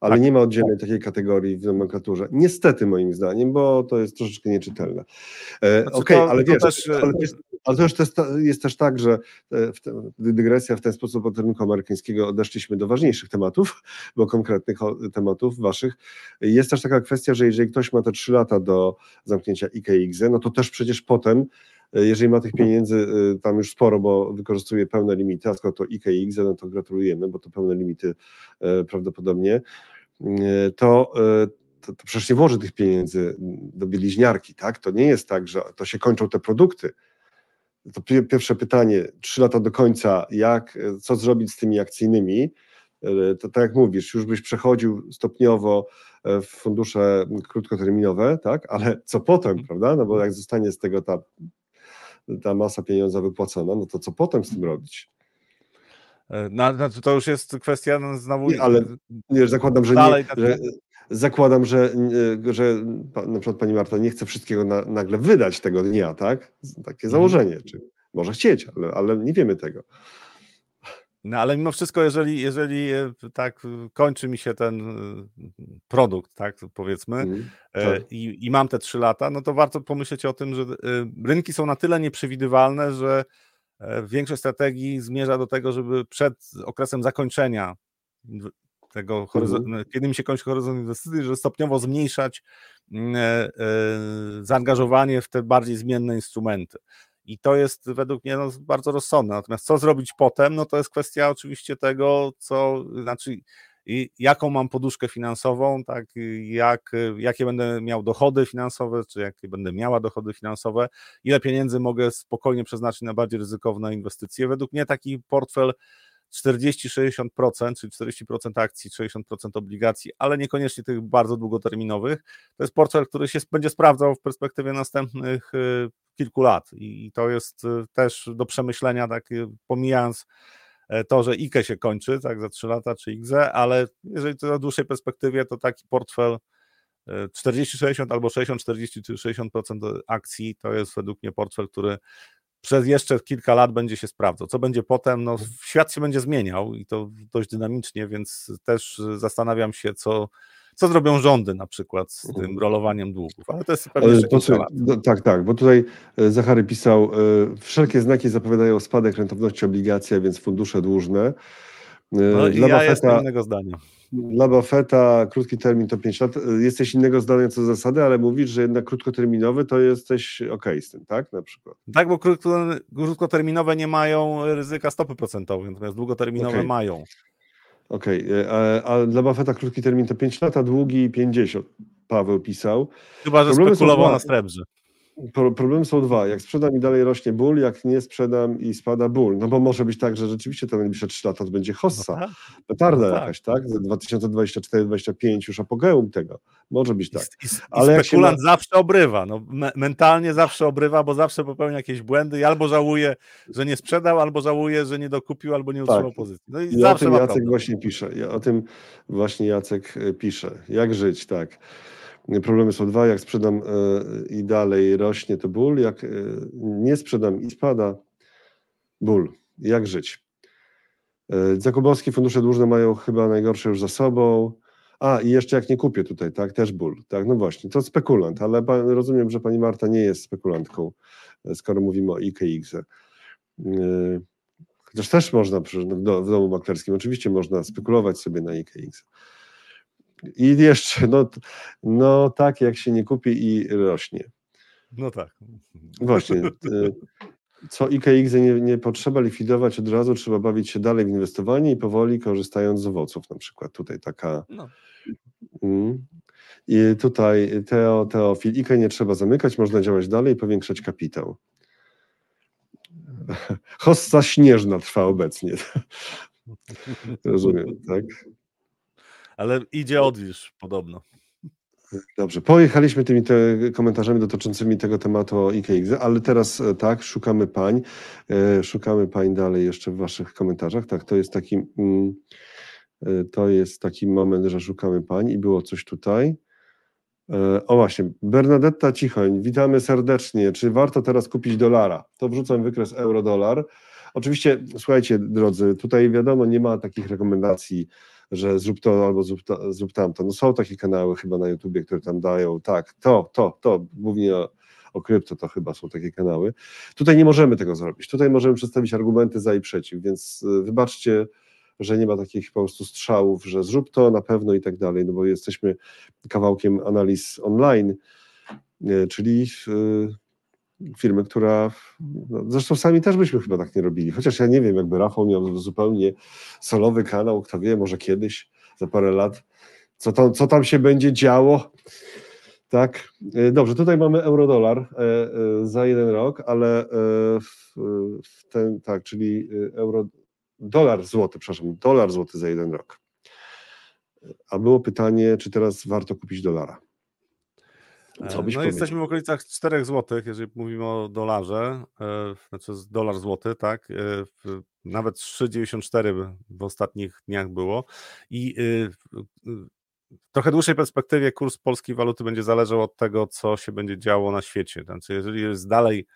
Ale tak. nie ma oddzielnej takiej kategorii w nomenklaturze. Niestety moim zdaniem, bo to jest troszeczkę nieczytelne. E, znaczy Okej, okay, ale wiesz, też... ale, ale to już jest, jest też tak, że w te, dygresja w ten sposób od rynku amerykańskiego odeszliśmy do ważniejszych tematów, bo konkretnych tematów waszych. Jest też taka kwestia, że jeżeli ktoś ma te trzy lata do zamknięcia IKX, no to też przecież potem jeżeli ma tych pieniędzy tam już sporo, bo wykorzystuje pełne limity, a skoro to IKX, no to gratulujemy, bo to pełne limity prawdopodobnie, to, to, to przecież nie włoży tych pieniędzy do bieliźniarki, tak? To nie jest tak, że to się kończą te produkty, to pierwsze pytanie, trzy lata do końca, jak, co zrobić z tymi akcyjnymi, to tak jak mówisz, już byś przechodził stopniowo w fundusze krótkoterminowe, tak, ale co potem, prawda, no bo jak zostanie z tego ta, ta masa pieniądza wypłacona, no to co potem z tym robić? E, no, to już jest kwestia no, znowu... Nie, ale nie, zakładam, że, nie, że zakładam, że, że na przykład pani Marta nie chce wszystkiego na, nagle wydać tego dnia, tak? Takie mhm. założenie, czy może chcieć, ale, ale nie wiemy tego. No ale mimo wszystko, jeżeli, jeżeli e, tak kończy mi się ten e, produkt, tak powiedzmy, mm, tak. I, i mam te trzy lata, no to warto pomyśleć o tym, że rynki są na tyle nieprzewidywalne, że większość strategii zmierza do tego, żeby przed okresem zakończenia tego mhm. kiedy mi się kończy horyzont inwestycji, żeby stopniowo zmniejszać mm, e, e, zaangażowanie w te bardziej zmienne instrumenty. I to jest według mnie no, bardzo rozsądne. Natomiast co zrobić potem, no to jest kwestia oczywiście tego, co znaczy i jaką mam poduszkę finansową, tak, jak, jakie będę miał dochody finansowe, czy jakie będę miała dochody finansowe, ile pieniędzy mogę spokojnie przeznaczyć na bardziej ryzykowne inwestycje. Według mnie taki portfel 40-60%, czyli 40% akcji, 60% obligacji, ale niekoniecznie tych bardzo długoterminowych. To jest portfel, który się będzie sprawdzał w perspektywie następnych y, kilku lat i to jest y, też do przemyślenia, tak y, pomijając e, to, że IKE się kończy tak za 3 lata czy IGZE, ale jeżeli to na dłuższej perspektywie, to taki portfel 40-60 albo 60-40 czy 60% akcji to jest według mnie portfel, który przez jeszcze kilka lat będzie się sprawdzał. Co będzie potem? No, mhm. świat się będzie zmieniał i to dość dynamicznie, więc też zastanawiam się, co, co zrobią rządy na przykład z tym mhm. rolowaniem długów, ale to jest pewnie jeszcze. No, tak, tak, bo tutaj e, Zachary pisał, e, wszelkie znaki zapowiadają spadek rentowności obligacji, a więc fundusze dłużne. E, no i ja Buffetta, jestem innego zdania. Dla Buffetta krótki termin to 5 lat. Jesteś innego zdania co do zasady, ale mówisz, że jednak krótkoterminowy to jesteś ok z tym, tak? Na przykład. Tak, bo krótkoterminowe nie mają ryzyka stopy procentowej, natomiast długoterminowe okay. mają. Okej, okay. a, a, dla Buffetta krótki termin to 5 lat, a długi 50. Paweł pisał. Chyba, że Problemy spekulował na srebrze. Problemy są dwa. Jak sprzedam i dalej rośnie ból, jak nie sprzedam i spada ból. No bo może być tak, że rzeczywiście to najbliższe 3 lata to będzie hossa. No tak. Petarda no tak. jakaś, tak? 2024-2025 już apogeum tego. Może być tak. I, i, Ale i spekulant ma... zawsze obrywa. No, me mentalnie zawsze obrywa, bo zawsze popełnia jakieś błędy i albo żałuje, że nie sprzedał, albo żałuje, że nie dokupił, albo nie utrzymał tak. pozycji. No i, I zawsze o tym Jacek problem. właśnie pisze. Ja, o tym właśnie Jacek e, pisze. Jak żyć, tak. Problemy są dwa, jak sprzedam e, i dalej rośnie to ból, jak e, nie sprzedam i spada ból. Jak żyć? E, Zakubowskie fundusze dłużne mają chyba najgorsze już za sobą. A, i jeszcze jak nie kupię tutaj, tak, też ból. Tak, no właśnie, to spekulant, ale pan, rozumiem, że pani Marta nie jest spekulantką, skoro mówimy o IKX. Chociaż też można w domu maklerskim, oczywiście można spekulować sobie na IKX. I jeszcze, no, no tak, jak się nie kupi i rośnie. No tak. Właśnie. Co IKX nie, nie potrzeba likwidować od razu, trzeba bawić się dalej w inwestowanie i powoli korzystając z owoców, na przykład tutaj taka. No. Mm. I tutaj Teo, Teofil, IKE nie trzeba zamykać, można działać dalej i powiększać kapitał. Hossa śnieżna trwa obecnie. Rozumiem, tak? Ale idzie odwilż podobno. Dobrze, pojechaliśmy tymi te komentarzami dotyczącymi tego tematu o IKX, ale teraz e, tak, szukamy pań, e, szukamy pań dalej jeszcze w waszych komentarzach, tak, to jest taki, mm, e, to jest taki moment, że szukamy pań i było coś tutaj. O właśnie, Bernadetta Cichoń, witamy serdecznie. Czy warto teraz kupić dolara? To wrzucam wykres euro-dolar. Oczywiście, słuchajcie, drodzy, tutaj wiadomo, nie ma takich rekomendacji że zrób to albo zrób, to, zrób tamto. No są takie kanały chyba na YouTubie, które tam dają, tak, to, to, to, głównie o, o krypto to chyba są takie kanały. Tutaj nie możemy tego zrobić. Tutaj możemy przedstawić argumenty za i przeciw, więc y, wybaczcie, że nie ma takich po prostu strzałów, że zrób to na pewno i tak dalej, no bo jesteśmy kawałkiem analiz online, y, czyli y, firmy, która. No, zresztą sami też byśmy chyba tak nie robili. Chociaż ja nie wiem, jakby Rafał miał zupełnie solowy kanał, kto wie, może kiedyś, za parę lat, co tam, co tam się będzie działo. Tak, e, dobrze, tutaj mamy euro-dolar e, e, za jeden rok, ale w, w ten, tak, czyli euro, dolar złoty, przepraszam, dolar złoty za jeden rok. A było pytanie, czy teraz warto kupić dolara? Co byś no jesteśmy w okolicach 4 zł, jeżeli mówimy o dolarze, e, znaczy dolar złoty, tak, e, nawet 3,94 w ostatnich dniach było. I e, w trochę dłuższej perspektywie kurs polskiej waluty będzie zależał od tego, co się będzie działo na świecie. Znaczy, jeżeli jest dalej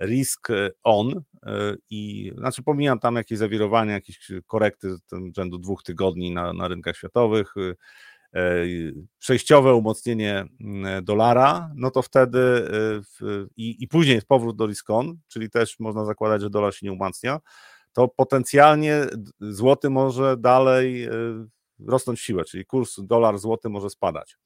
risk on i znaczy pomijam tam jakieś zawirowania, jakieś korekty rzędu dwóch tygodni na, na rynkach światowych, E, przejściowe umocnienie mm, dolara, no to wtedy e, i, i później jest powrót do riskon, czyli też można zakładać, że dolar się nie umacnia, to potencjalnie złoty może dalej e, rosnąć w siłę, czyli kurs dolar-złoty może spadać.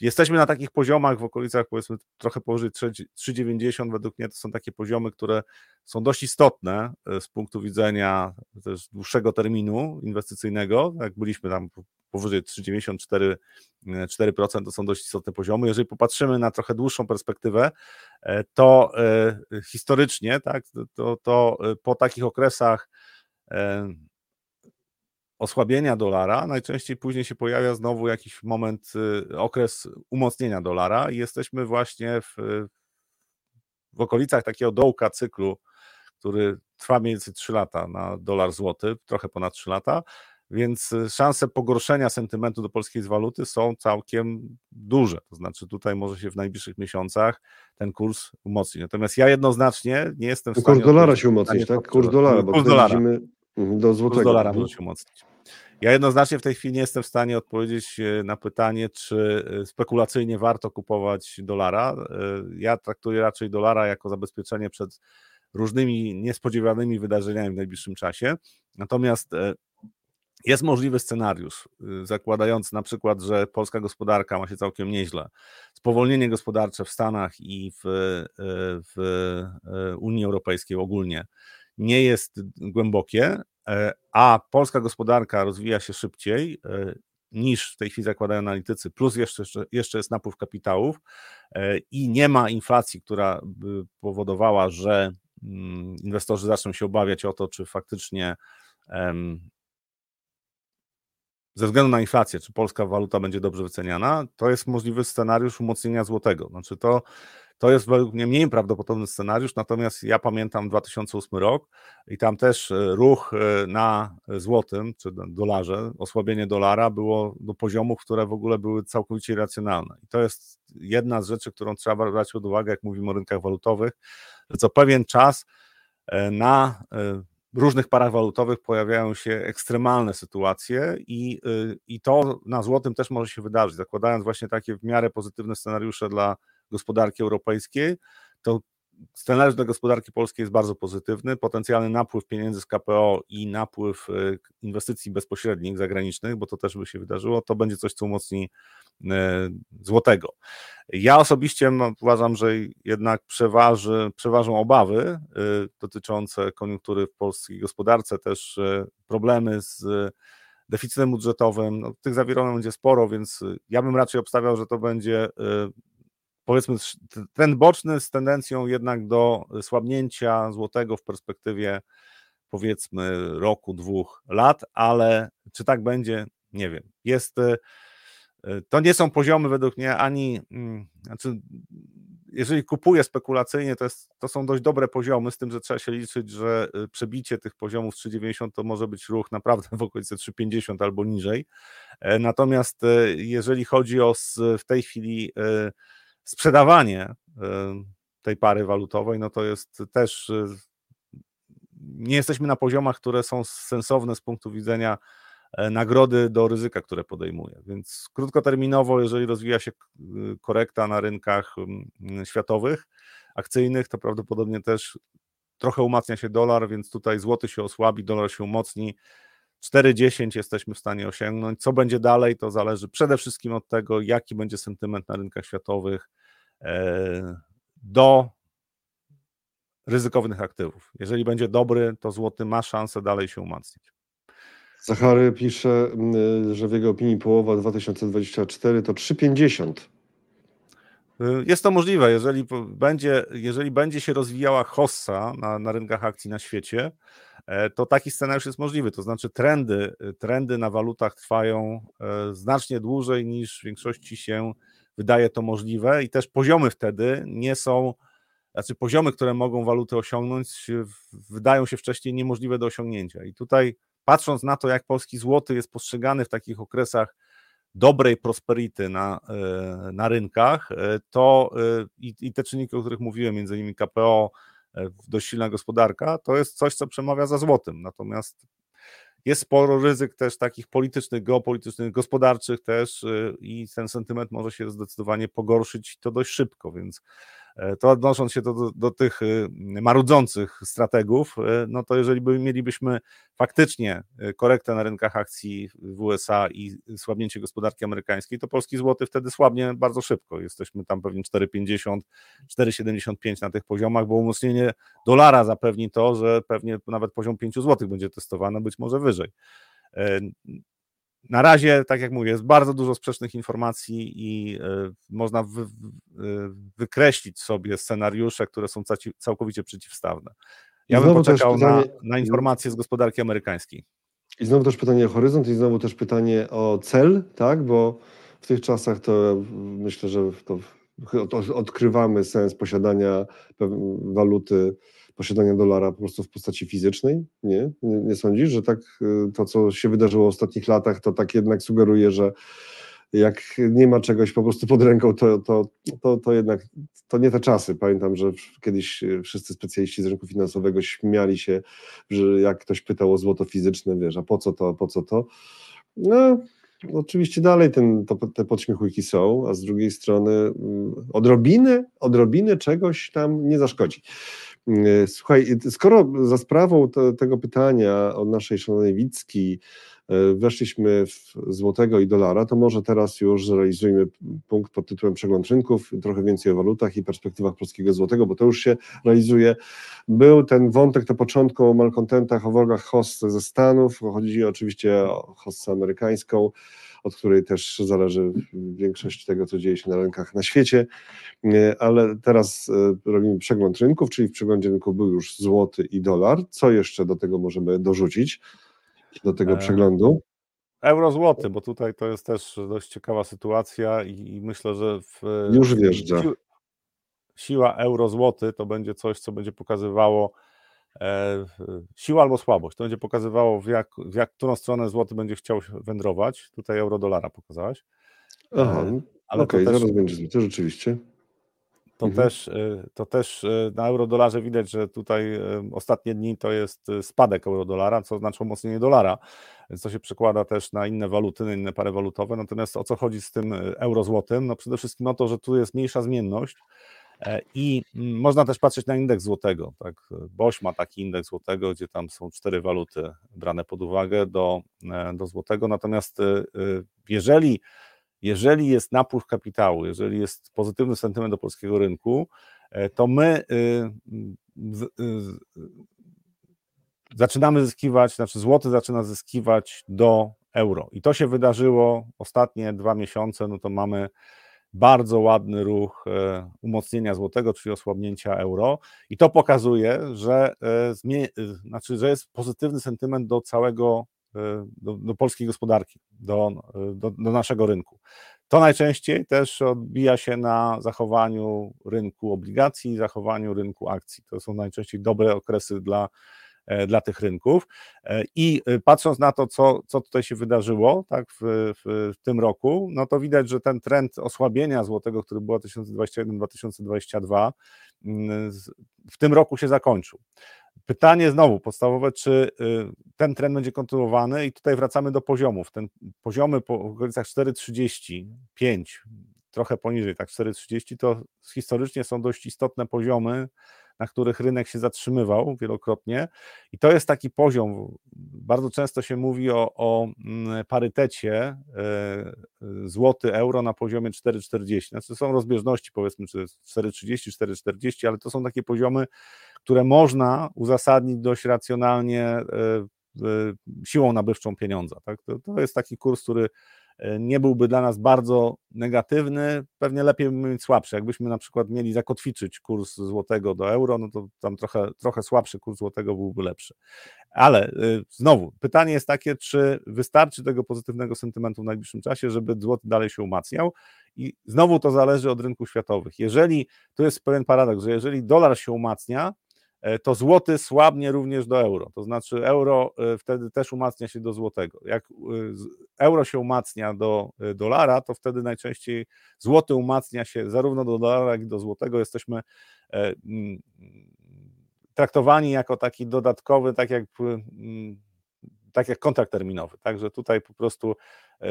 Jesteśmy na takich poziomach w okolicach powiedzmy trochę powyżej 3,90 według mnie to są takie poziomy, które są dość istotne z punktu widzenia też dłuższego terminu inwestycyjnego, jak byliśmy tam powyżej 3,94% e, to są dość istotne poziomy. Jeżeli popatrzymy na trochę dłuższą perspektywę, e, to e, historycznie, tak, to, to po takich okresach osłabienia dolara, najczęściej później się pojawia znowu jakiś moment, okres umocnienia dolara i jesteśmy właśnie w, w okolicach takiego dołka cyklu, który trwa mniej więcej 3 lata na dolar złoty, trochę ponad 3 lata, więc y, szanse pogorszenia sentymentu do polskiej waluty są całkiem duże. To znaczy, tutaj może się w najbliższych miesiącach ten kurs umocnić. Natomiast ja jednoznacznie nie jestem w stanie. Kurs dolara się umocnić, tak? Kurs dolara, bo kurs dolara. widzimy mhm, do złotego. Kurs dolara może się umocnić. Ja jednoznacznie w tej chwili nie jestem w stanie odpowiedzieć y, na pytanie, czy y, spekulacyjnie warto kupować dolara. Ja traktuję raczej dolara jako zabezpieczenie przed różnymi niespodziewanymi wydarzeniami w najbliższym czasie. Natomiast jest możliwy scenariusz, zakładający na przykład, że polska gospodarka ma się całkiem nieźle. Spowolnienie gospodarcze w Stanach i w, w Unii Europejskiej ogólnie nie jest głębokie, e, a polska gospodarka rozwija się szybciej e, niż w tej chwili zakładają analitycy, plus jeszcze, jeszcze jest napływ kapitałów e, i nie ma inflacji, która by powodowała, że mm, inwestorzy zaczną się obawiać o to, czy faktycznie ze względu na inflację, czy polska waluta będzie dobrze wyceniana, to jest możliwy scenariusz umocnienia złotego. Znaczy to, to jest według mnie mniej prawdopodobny scenariusz, natomiast ja pamiętam 2008 rok i tam też e, ruch e, na złotym, czy dolarze, osłabienie dolara było do poziomów, które w ogóle były całkowicie irracjonalne. I to jest jedna z rzeczy, którą trzeba brać pod uwagę, jak mówimy o rynkach walutowych, że co pewien czas e, na różnych parach walutowych pojawiają się ekstremalne sytuacje i, i to na złotym też może się wydarzyć. Zakładając właśnie takie w miarę pozytywne scenariusze dla gospodarki europejskiej, to scenariusz dla gospodarki polskiej jest bardzo pozytywny. Potencjalny napływ pieniędzy z KPO i napływ inwestycji bezpośrednich zagranicznych, bo to też by się wydarzyło, to będzie coś, co umocni złotego. Ja osobiście uważam, że jednak przeważy, przeważą obawy dotyczące koniunktury w polskiej gospodarce, też problemy z deficytem budżetowym. No, tych zawirowań będzie sporo, więc ja bym raczej obstawiał, że to będzie powiedzmy trend boczny z tendencją jednak do słabnięcia złotego w perspektywie powiedzmy roku, dwóch lat, ale czy tak będzie, nie wiem. Jest, e, to nie są poziomy według mnie ani, mm, znaczy jeżeli kupuję spekulacyjnie, to, jest, to są dość dobre poziomy, z tym, że trzeba się liczyć, że e, przebicie tych poziomów 3,90 to może być ruch naprawdę w okolicy 3,50 albo niżej. E, natomiast jeżeli chodzi o w tej chwili sprzedawanie tej pary walutowej, no to jest też y, nie jesteśmy na poziomach, które są sensowne z punktu widzenia e, nagrody do ryzyka, które podejmuje. Więc krótkoterminowo, jeżeli rozwija się y, korekta na rynkach światowych, akcyjnych, to prawdopodobnie też trochę umacnia się dolar, więc tutaj złoty się osłabi, dolar się umocni. 4,10 jesteśmy w stanie osiągnąć. Co będzie dalej, to zależy przede wszystkim od tego, jaki będzie sentyment na rynkach światowych e, do ryzykownych aktywów. Jeżeli będzie dobry, to złoty ma szansę dalej się umacniać. Zachary pisze, że w jego opinii połowa 2024 to 3,50. Y, jest to możliwe, jeżeli będzie, jeżeli będzie się rozwijała hossa na, na rynkach akcji na świecie, e, to taki scenariusz jest możliwy. To znaczy, trendy, trendy na walutach trwają e, znacznie dłużej niż w większości się wydaje to możliwe, i też poziomy wtedy nie są, znaczy poziomy, które mogą waluty osiągnąć, wydają się wcześniej niemożliwe do osiągnięcia. I tutaj patrząc na to, jak polski złoty jest postrzegany w takich okresach dobrej prosperity na, e, na rynkach, e, to e, i, i te czynniki, o których mówiłem, między innymi KPO, dość silna gospodarka, to jest coś, co przemawia za złotym. Natomiast jest sporo ryzyk też takich politycznych, geopolitycznych, gospodarczych też i ten sentyment może się zdecydowanie pogorszyć to dość szybko, więc to odnosząc się do, do, do, tych y, marudzących strategów, e, no to jeżeli by mielibyśmy faktycznie e, korektę na rynkach akcji w USA i słabnięcie gospodarki amerykańskiej, to polski złoty wtedy słabnie bardzo szybko. Jesteśmy tam pewnie 4,50, 4,75 na tych poziomach, bo umocnienie dolara zapewni to, że pewnie nawet poziom 5 zł będzie testowany, być może wyżej na razie, tak jak mówię, jest bardzo dużo sprzecznych informacji i y, można wy, y, wykreślić sobie scenariusze, które są całkowicie przeciwstawne. Ja bym poczekał pytanie... na, na informacje z gospodarki amerykańskiej. I znowu też pytanie o horyzont i znowu też pytanie o cel, tak, bo w tych czasach to myślę, że to odkrywamy sens posiadania waluty posiadania dolara po prostu w postaci fizycznej? Nie? Nie, nie sądzisz, że tak y, to, co się wydarzyło w ostatnich latach, to tak jednak sugeruje, że jak nie ma czegoś po prostu pod ręką, to, to, to, to jednak to nie te czasy. Pamiętam, że kiedyś y, wszyscy specjaliści z rynku finansowego śmiali się, że jak ktoś pytał o złoto fizyczne, wiesz, a po co to, po co to? No, oczywiście dalej ten, to, te podśmiechujki są, a z drugiej strony mm, odrobiny, odrobiny czegoś tam nie zaszkodzi. E, słuchaj, skoro za sprawą te, tego pytania od naszej szanownej Wicki e, weszliśmy w złotego i dolara, to może teraz już zrealizujmy punkt pod tytułem przegląd rynków, trochę więcej o walutach i perspektywach polskiego złotego, bo to już się realizuje. Był ten wątek na początku o malkontentach, o wrogach host ze Stanów, chodzi oczywiście o hostę amerykańską, od której też zależy większość tego, co dzieje się na rynkach na świecie. E, ale teraz e, robimy przegląd rynków, czyli w przeglądzie rynku był już złoty i dolar. Co jeszcze do tego możemy dorzucić, do tego e, przeglądu? Euro-złoty, bo tutaj to jest też dość ciekawa sytuacja i, i myślę, że w, już wjeżdża. Siła euro-złoty to będzie coś, co będzie pokazywało siła albo słabość. To będzie pokazywało, w, jak, w jak, którą stronę złoty będzie chciał wędrować. Tutaj euro-dolara pokazałaś. Aha, e, ale okej, okay, zaraz będzie złoty, rzeczywiście. To, mhm. też, e, to też na euro-dolarze widać, że tutaj ostatnie dni to jest spadek euro-dolara, co znaczy umocnienie dolara, więc to się przekłada też na inne waluty, na inne pary walutowe. Natomiast o co chodzi z tym euro-złotym? No przede wszystkim o to, że tu jest mniejsza zmienność, E, I mm, można też patrzeć na indeks złotego. Tak? BOŚ ma taki indeks złotego, gdzie tam są cztery waluty brane pod uwagę do, e, do złotego. Natomiast e, jeżeli, jeżeli jest napływ kapitału, jeżeli jest pozytywny sentyment do polskiego rynku, to my zaczynamy zyskiwać, znaczy złoty zaczyna zyskiwać do euro. I to się wydarzyło ostatnie dwa miesiące, no to mamy bardzo ładny ruch e, umocnienia złotego, czyli osłabnięcia euro. I to pokazuje, że, e, e, znaczy, że jest pozytywny sentyment do całego, do, do polskiej gospodarki, do, do, do naszego rynku. To najczęściej też odbija się na zachowaniu rynku obligacji, zachowaniu rynku akcji. To są najczęściej dobre okresy dla dla tych rynków. E, I e, patrząc na to, co, co tutaj się wydarzyło tak, w, w, w tym roku, no to widać, że ten trend osłabienia złotego, który był 2021-2022, mm, w tym roku się zakończył. Pytanie znowu podstawowe, czy ten trend będzie kontynuowany i tutaj wracamy do poziomów. Ten poziomy po okolicach 4,35, trochę poniżej, tak 4,30 to historycznie są dość istotne poziomy na których rynek się zatrzymywał wielokrotnie. I to jest taki poziom, bardzo często się mówi o, o mm, parytecie e, złoty euro na poziomie 4,40. Znaczy są rozbieżności, powiedzmy, czy 4,30, 4,40, ale to są takie poziomy, które można uzasadnić dość racjonalnie e, siłą nabywczą pieniądza. Tak? To, to jest taki kurs, który E, nie byłby dla nas bardzo negatywny, pewnie lepiej by mieć słabszy. Jakbyśmy na przykład mieli zakotwiczyć kurs złotego do euro, no to tam trochę, trochę słabszy kurs złotego byłby lepszy. Ale e, znowu, pytanie jest takie, czy wystarczy tego pozytywnego sentymentu w najbliższym czasie, żeby złoty dalej się umacniał? I znowu to zależy od rynków światowych. Jeżeli, to jest pewien paradoks, że jeżeli dolar się umacnia, E, to złoty słabnie również do euro. To znaczy euro e, wtedy też umacnia się do złotego. Jak e, euro się umacnia do dolara, to wtedy najczęściej złoty umacnia się zarówno do dolara, jak i do złotego. Jesteśmy traktowani jako taki dodatkowy, tak jak, tak jak kontrakt terminowy. Także tutaj po prostu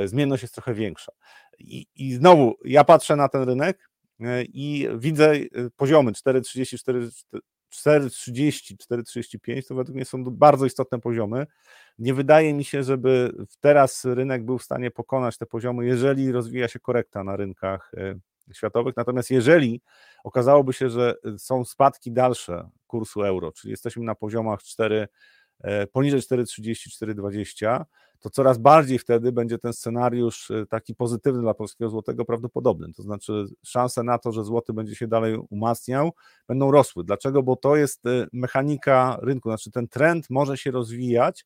zmienność jest trochę większa. I, i znowu ja patrzę na ten rynek i widzę poziomy 4,34 4,30, 4,35 to według mnie są bardzo istotne poziomy. Nie wydaje mi się, żeby teraz rynek był w stanie pokonać te poziomy, jeżeli rozwija się korekta na rynkach e, światowych. Natomiast jeżeli okazałoby się, że są spadki dalsze kursu euro, czyli jesteśmy na poziomach 4, e, poniżej 4,30, 4,20, to coraz bardziej wtedy będzie ten scenariusz y, taki pozytywny dla polskiego złotego prawdopodobny. To znaczy szanse na to, że złoty będzie się dalej umacniał, będą rosły. Dlaczego? Bo to jest y, mechanika rynku, znaczy ten trend może się rozwijać e,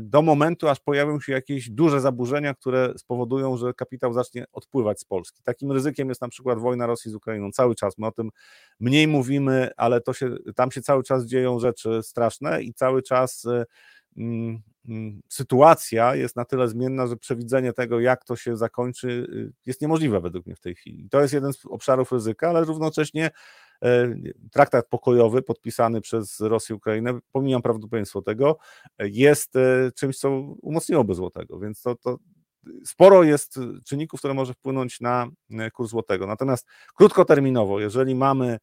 do momentu, aż pojawią się jakieś duże zaburzenia, które spowodują, że kapitał zacznie odpływać z Polski. Takim ryzykiem jest na przykład wojna Rosji z Ukrainą. Cały czas my o tym mniej mówimy, ale to się, tam się cały czas dzieją rzeczy straszne i cały czas Mm, sytuacja jest na tyle zmienna, że przewidzenie tego, jak to się zakończy, y, jest niemożliwe według mnie w tej chwili. To jest jeden z obszarów ryzyka, ale równocześnie e, traktat pokojowy podpisany przez Rosję i Ukrainę, pomijam prawdopodobieństwo tego, jest e, czymś, co umocniłoby złotego, więc to, to sporo jest czynników, które może wpłynąć na e, kurs złotego. Natomiast krótkoterminowo, jeżeli mamy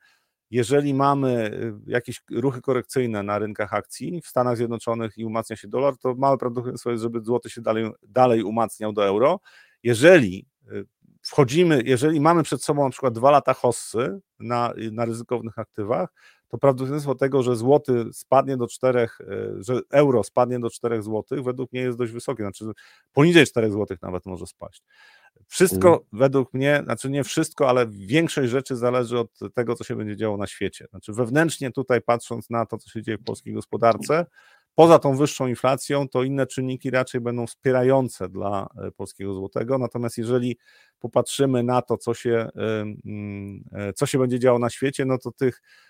jeżeli mamy y, jakieś ruchy korekcyjne na rynkach akcji w Stanach Zjednoczonych i umacnia się dolar, to małe prawdopodobieństwo jest, żeby złoty się dalej, dalej umacniał do euro. Jeżeli y, wchodzimy, jeżeli mamy przed sobą na przykład dwa lata hossy na, na ryzykownych aktywach, to prawdopodobieństwo tego, że złoty spadnie do 4, y, że euro spadnie do 4 złotych, według mnie jest dość wysokie, znaczy poniżej 4 złotych nawet może spaść. Wszystko mhm. według mnie, znaczy nie wszystko, ale większość rzeczy zależy od tego, co się będzie działo na świecie. Znaczy wewnętrznie tutaj patrząc na to, co się dzieje w polskiej gospodarce, poza tą wyższą inflacją, to inne czynniki raczej będą wspierające dla e, polskiego złotego. Natomiast jeżeli popatrzymy na to, co się, mm, e, co się będzie działo na świecie, no to tych e,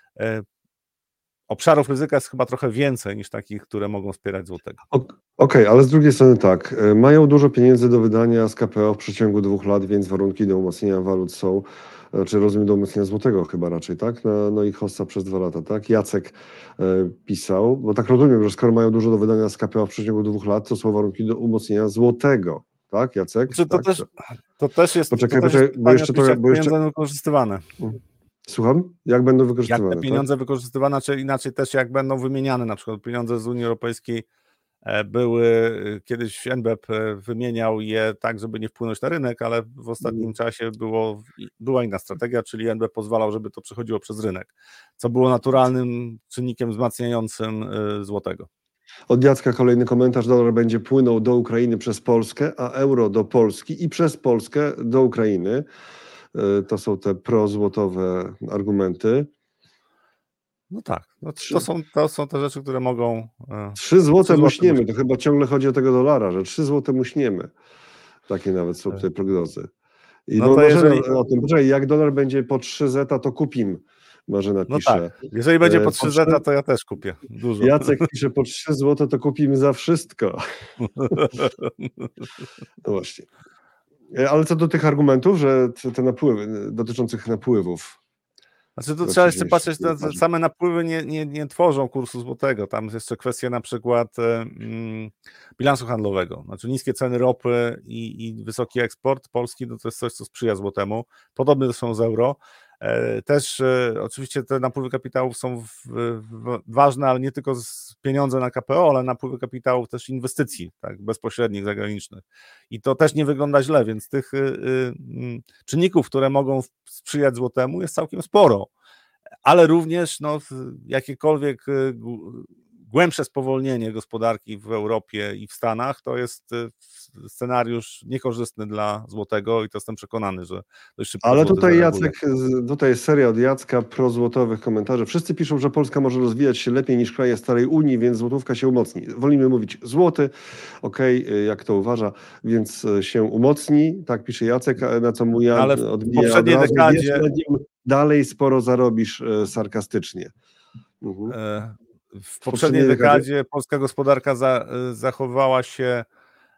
obszarów ryzyka jest chyba trochę więcej niż takich, które mogą wspierać złotego. Okej, okay, ale z drugiej strony tak, e, mają dużo pieniędzy do wydania z KPO w przeciągu dwóch lat, więc warunki do umocnienia walut są, e, czy rozumiem do umocnienia złotego chyba raczej, tak? No, no i hossa przez dwa lata, tak? Jacek e, pisał, bo tak rozumiem, że skoro mają dużo do wydania z KPO w przeciągu dwóch lat, to są warunki do umocnienia złotego, tak, Jacek? Czy to, tak, też, to też jest, poczekaj, to też poczekaj, bo jeszcze to, bo jeszcze wykorzystywane. Mhm. Słucham? Jak będą wykorzystywane? Jak te tak? pieniądze tak? wykorzystywane, czy inaczej też jak będą wymieniane, na przykład pieniądze z Unii Europejskiej e, były, e, kiedyś NBP e wymieniał je tak, żeby nie wpłynąć na rynek, ale w ostatnim mm. czasie było, była inna strategia, czyli NBP pozwalał, żeby to przechodziło przez rynek, co było naturalnym czynnikiem wzmacniającym złotego. Od Jacka kolejny komentarz. Dolar będzie płynął do Ukrainy przez Polskę, a euro do Polski i przez Polskę do Ukrainy. E, to są te prozłotowe argumenty. No tak, no to, są, to są te rzeczy, które mogą. E, trzy złote muśniemy, to chyba ciągle chodzi o tego dolara, że trzy złote muśniemy. Takie nawet są tutaj prognozy. I no to jeżeli... o tym, poczekaj, jak dolar będzie po 3 zeta, to kupim. Może napisze. No tak. Jeżeli będzie e, po 3 zeta, to ja też kupię. Dużo. Jacek pisze po 3 złote, to kupimy za wszystko. no właśnie. E, ale co do tych argumentów, że te napływy, dotyczących napływów. Znaczy to trzeba jeszcze patrzeć, na, same napływy nie, nie, nie tworzą kursu złotego. Tam jest jeszcze kwestia na przykład e, mm, bilansu handlowego. Znaczy niskie ceny ropy i, i wysoki eksport polski no to jest coś, co sprzyja złotemu. Podobne są z euro. E, też e, oczywiście te napływy kapitałów są w, ważne, ale nie tylko pieniądze na KPO, ale napływy kapitałów też inwestycji tak, bezpośrednich, zagranicznych. I to też nie wygląda źle, więc tych y, y, mm, czynników, które mogą sprzyjać złotemu jest całkiem sporo. Ale również no, jakiekolwiek y, głębsze spowolnienie gospodarki w Europie i w Stanach to jest y, scenariusz niekorzystny dla złotego i to jestem przekonany, że dość szybko. Ale tutaj Jacek, tutaj jest seria od Jacka prozłotowych komentarzy. Wszyscy piszą, że Polska może rozwijać się lepiej niż kraje starej Unii, więc złotówka się umocni. Wolimy mówić złoty, okej, okay, jak to uważa, więc y, się umocni, tak pisze Jacek, na co mu ja Ale w odbija poprzedniej dekadzie... Dalej sporo zarobisz y, sarkastycznie. Mhm. W poprzedniej dekadzie polska gospodarka za, zachowała się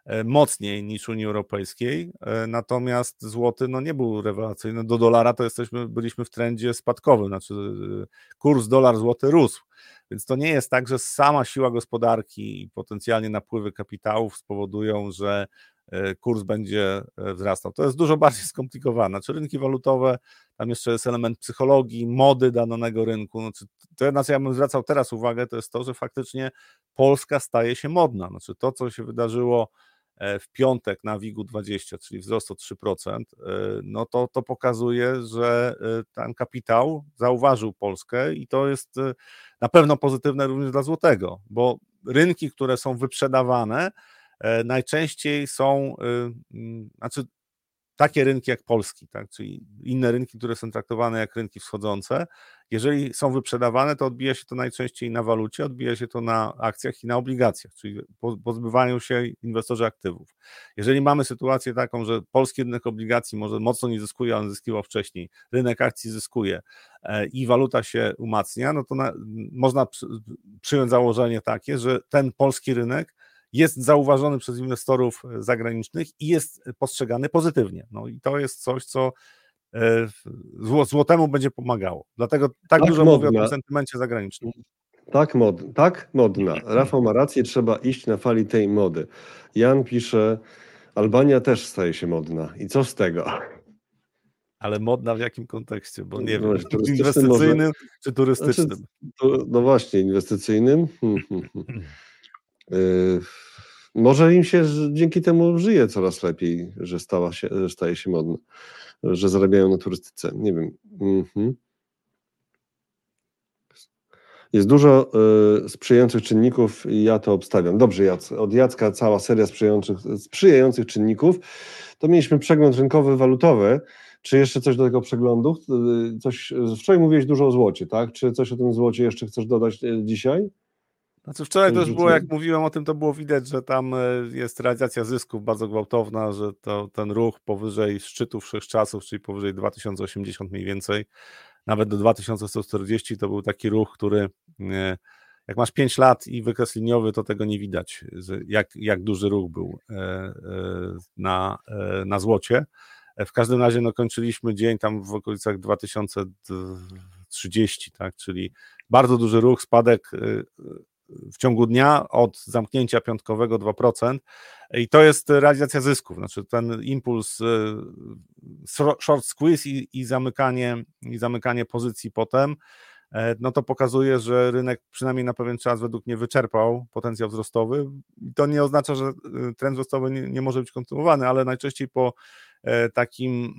e, mocniej niż Unii Europejskiej, e, natomiast złoty no, nie był rewelacyjny. Do dolara to jesteśmy, byliśmy w trendzie spadkowym, znaczy e, kurs dolar-złoty rósł. Więc to nie jest tak, że sama siła gospodarki i potencjalnie napływy kapitałów spowodują, że kurs będzie e, wzrastał. To jest dużo bardziej skomplikowane. Czy rynki walutowe, tam jeszcze jest element psychologii, mody danego rynku. Znaczy, to, na co ja bym zwracał teraz uwagę, to jest to, że faktycznie Polska staje się modna. Znaczy, to, co się wydarzyło e, w piątek na WIG-u 20, czyli wzrost o 3%, no to, to pokazuje, że ten kapitał zauważył Polskę i to jest na pewno pozytywne również dla złotego, bo rynki, które są wyprzedawane, E, najczęściej są, y, mm, znaczy takie rynki jak polski, tak, czyli inne rynki, które są traktowane jak rynki wschodzące, jeżeli są wyprzedawane, to odbija się to najczęściej na walucie, odbija się to na akcjach i na obligacjach, czyli pozbywają się inwestorzy aktywów. Jeżeli mamy sytuację taką, że polski rynek obligacji może mocno nie zyskuje, ale zyskiwał wcześniej, rynek akcji zyskuje e, i waluta się umacnia, no to na, można przyjąć założenie takie, że ten polski rynek jest zauważony przez inwestorów e, zagranicznych i jest postrzegany pozytywnie. No i to jest coś, co e, złotemu będzie pomagało. Dlatego tak, tak dużo modna. mówię o tym sentymencie zagranicznym. Tak, mod, tak modna. Rafał ma rację, trzeba iść na fali tej mody. Jan pisze, Albania też staje się modna. I co z tego? Ale modna w jakim kontekście? Bo nie no, wiem, inwestycyjnym może... czy turystycznym? Znaczy, no właśnie, inwestycyjnym. Yy, może im się dzięki temu żyje coraz lepiej, że, stała się, że staje się modne, że zarabiają na turystyce. Nie wiem. Mhm. Jest dużo y, sprzyjających czynników i ja to obstawiam. Dobrze, Jac, od Jacka cała seria sprzyjających, sprzyjających czynników. To mieliśmy przegląd rynkowy, walutowy. Czy jeszcze coś do tego przeglądu? Y, coś, wczoraj mówiłeś dużo o złocie, tak? Czy coś o tym złocie jeszcze chcesz dodać y, dzisiaj? Znaczy wczoraj to już było, jak mówiłem o tym, to było widać, że tam e, jest realizacja zysków bardzo gwałtowna, że to, ten ruch powyżej szczytów wszechczasów, czyli powyżej 2080 mniej więcej, nawet do 2140 to był taki ruch, który e, jak masz 5 lat i wykres liniowy, to tego nie widać, jak, jak duży ruch był e, na, na złocie. W każdym razie no, kończyliśmy dzień tam w okolicach 2030, tak, czyli bardzo duży ruch, spadek w ciągu dnia od zamknięcia piątkowego 2%. I to jest realizacja zysków, znaczy ten impuls, short squeeze i, i, zamykanie, i zamykanie pozycji potem, no to pokazuje, że rynek przynajmniej na pewien czas według mnie wyczerpał potencjał wzrostowy. To nie oznacza, że trend wzrostowy nie, nie może być kontynuowany, ale najczęściej po takim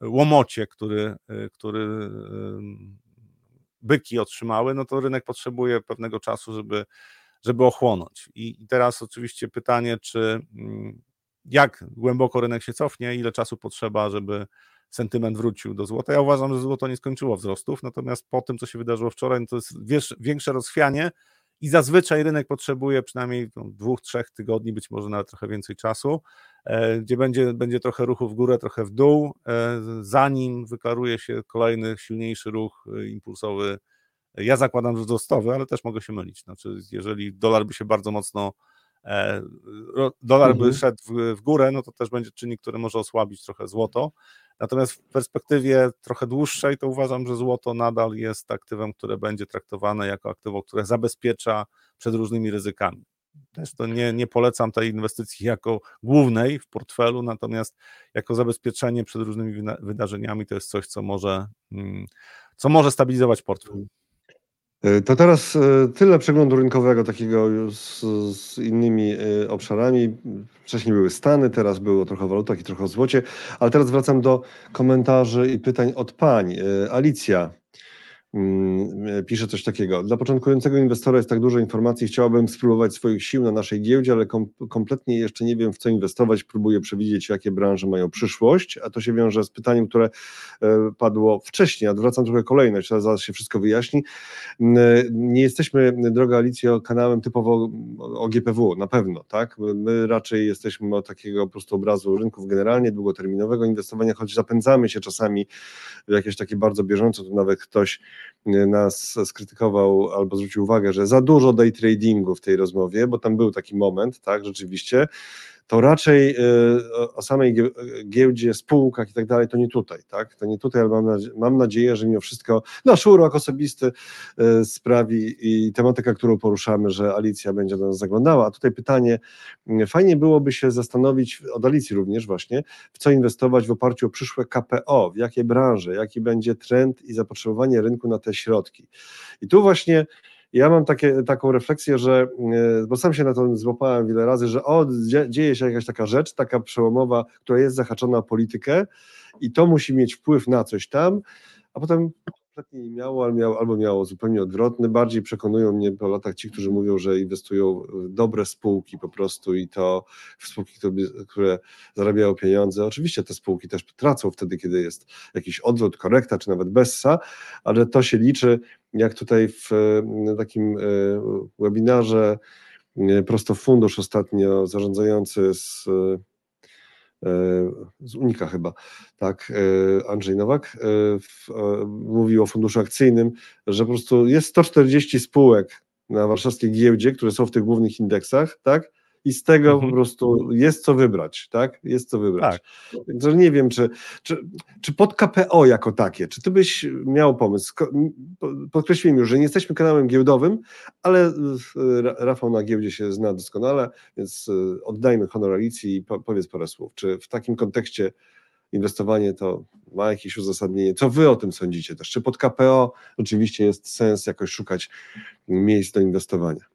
łomocie, który, który byki otrzymały, no to rynek potrzebuje pewnego czasu, żeby, żeby ochłonąć. I, I teraz oczywiście pytanie, czy mm, jak głęboko rynek się cofnie, ile czasu potrzeba, żeby sentyment wrócił do złota. Ja uważam, że złoto nie skończyło wzrostów, natomiast po tym, co się wydarzyło wczoraj, no to jest większe rozchwianie i zazwyczaj rynek potrzebuje przynajmniej no, dwóch, trzech tygodni, być może nawet trochę więcej czasu, e, gdzie będzie, będzie trochę ruchu w górę, trochę w dół, e, zanim wyklaruje się kolejny silniejszy ruch e, impulsowy. Ja zakładam, że wzrostowy, ale też mogę się mylić. Znaczy, jeżeli dolar by się bardzo mocno dolar mhm. by szedł w, w, górę, no to też będzie czynnik, który może osłabić trochę złoto. Natomiast w perspektywie trochę dłuższej to uważam, że złoto nadal jest aktywem, które będzie traktowane jako aktywo, które zabezpiecza przed różnymi ryzykami. Też to nie, nie polecam tej inwestycji jako głównej w portfelu, natomiast jako zabezpieczenie przed różnymi wydarzeniami to jest coś, co może, mm, co może stabilizować portfel. E, to teraz e, tyle przeglądu rynkowego takiego z, innymi e, obszarami. Wcześniej były Stany, teraz było trochę o walutach i trochę o złocie, ale teraz wracam do komentarzy i pytań od pań. Alicja pisze coś takiego. Dla początkującego inwestora jest tak dużo informacji, chciałbym spróbować swoich sił na naszej giełdzie, ale kom kompletnie jeszcze nie wiem w co inwestować, próbuję przewidzieć jakie branże mają przyszłość, a to się wiąże z pytaniem, które e, padło wcześniej, odwracam trochę kolejność, zaraz się wszystko wyjaśni. Mm, e, nie jesteśmy, droga Alicjo, kanałem typowo o GPW, na pewno, tak? My raczej jesteśmy od takiego po prostu obrazu rynków generalnie, długoterminowego inwestowania, choć zapędzamy się czasami w jakieś takie bardzo bieżące, tu nawet ktoś nas skrytykował albo zwrócił uwagę, że za dużo day tradingu w tej rozmowie, bo tam był taki moment, tak, rzeczywiście, to raczej y, o samej giełdzie, spółkach i tak dalej, to nie tutaj, tak? To nie tutaj, ale mam, nadzieję, mam nadzieję, że mimo wszystko nasz urok osobisty y, sprawi i tematyka, którą poruszamy, że Alicja będzie do nas zaglądała. A tutaj pytanie, y, fajnie byłoby się zastanowić, od Alicji również właśnie, w co inwestować w oparciu o przyszłe KPO, w jakie branże, jaki będzie trend i zapotrzebowanie rynku na te środki. I tu właśnie ja mam takie, taką refleksję, że, e, bo sam się na to złapałem wiele razy, że o, dzieje się jakaś taka rzecz, taka przełomowa, która jest zahaczona o politykę i to musi mieć wpływ na coś tam, a potem kompletnie nie miało, albo miało, zupełnie odwrotny. Bardziej przekonują mnie po latach ci, którzy mówią, że inwestują w dobre spółki po prostu i to w spółki, które zarabiają pieniądze. Oczywiście te spółki też tracą wtedy, kiedy jest jakiś odwrót, korekta, czy nawet bessa, ale to się liczy, jak tutaj w takim e, webinarze e, prosto fundusz ostatnio zarządzający z E, z Unika chyba, tak, e, Andrzej Nowak e, mówił o funduszu akcyjnym, że po prostu jest 140 spółek na warszawskiej giełdzie, które są w tych głównych indeksach, tak, i z tego mhm. po prostu jest co wybrać, tak? Jest co wybrać. Tak. Także nie wiem, czy, czy, czy pod KPO jako takie, czy ty byś miał pomysł? Podkreśliłem już, że nie jesteśmy kanałem giełdowym, ale Rafał na giełdzie się zna doskonale, więc e, oddajmy honor Alicji i powiedz parę słów. Czy w takim kontekście inwestowanie to ma jakieś uzasadnienie? Co wy o tym sądzicie też? Czy pod KPO oczywiście jest sens jakoś szukać miejsc do inwestowania?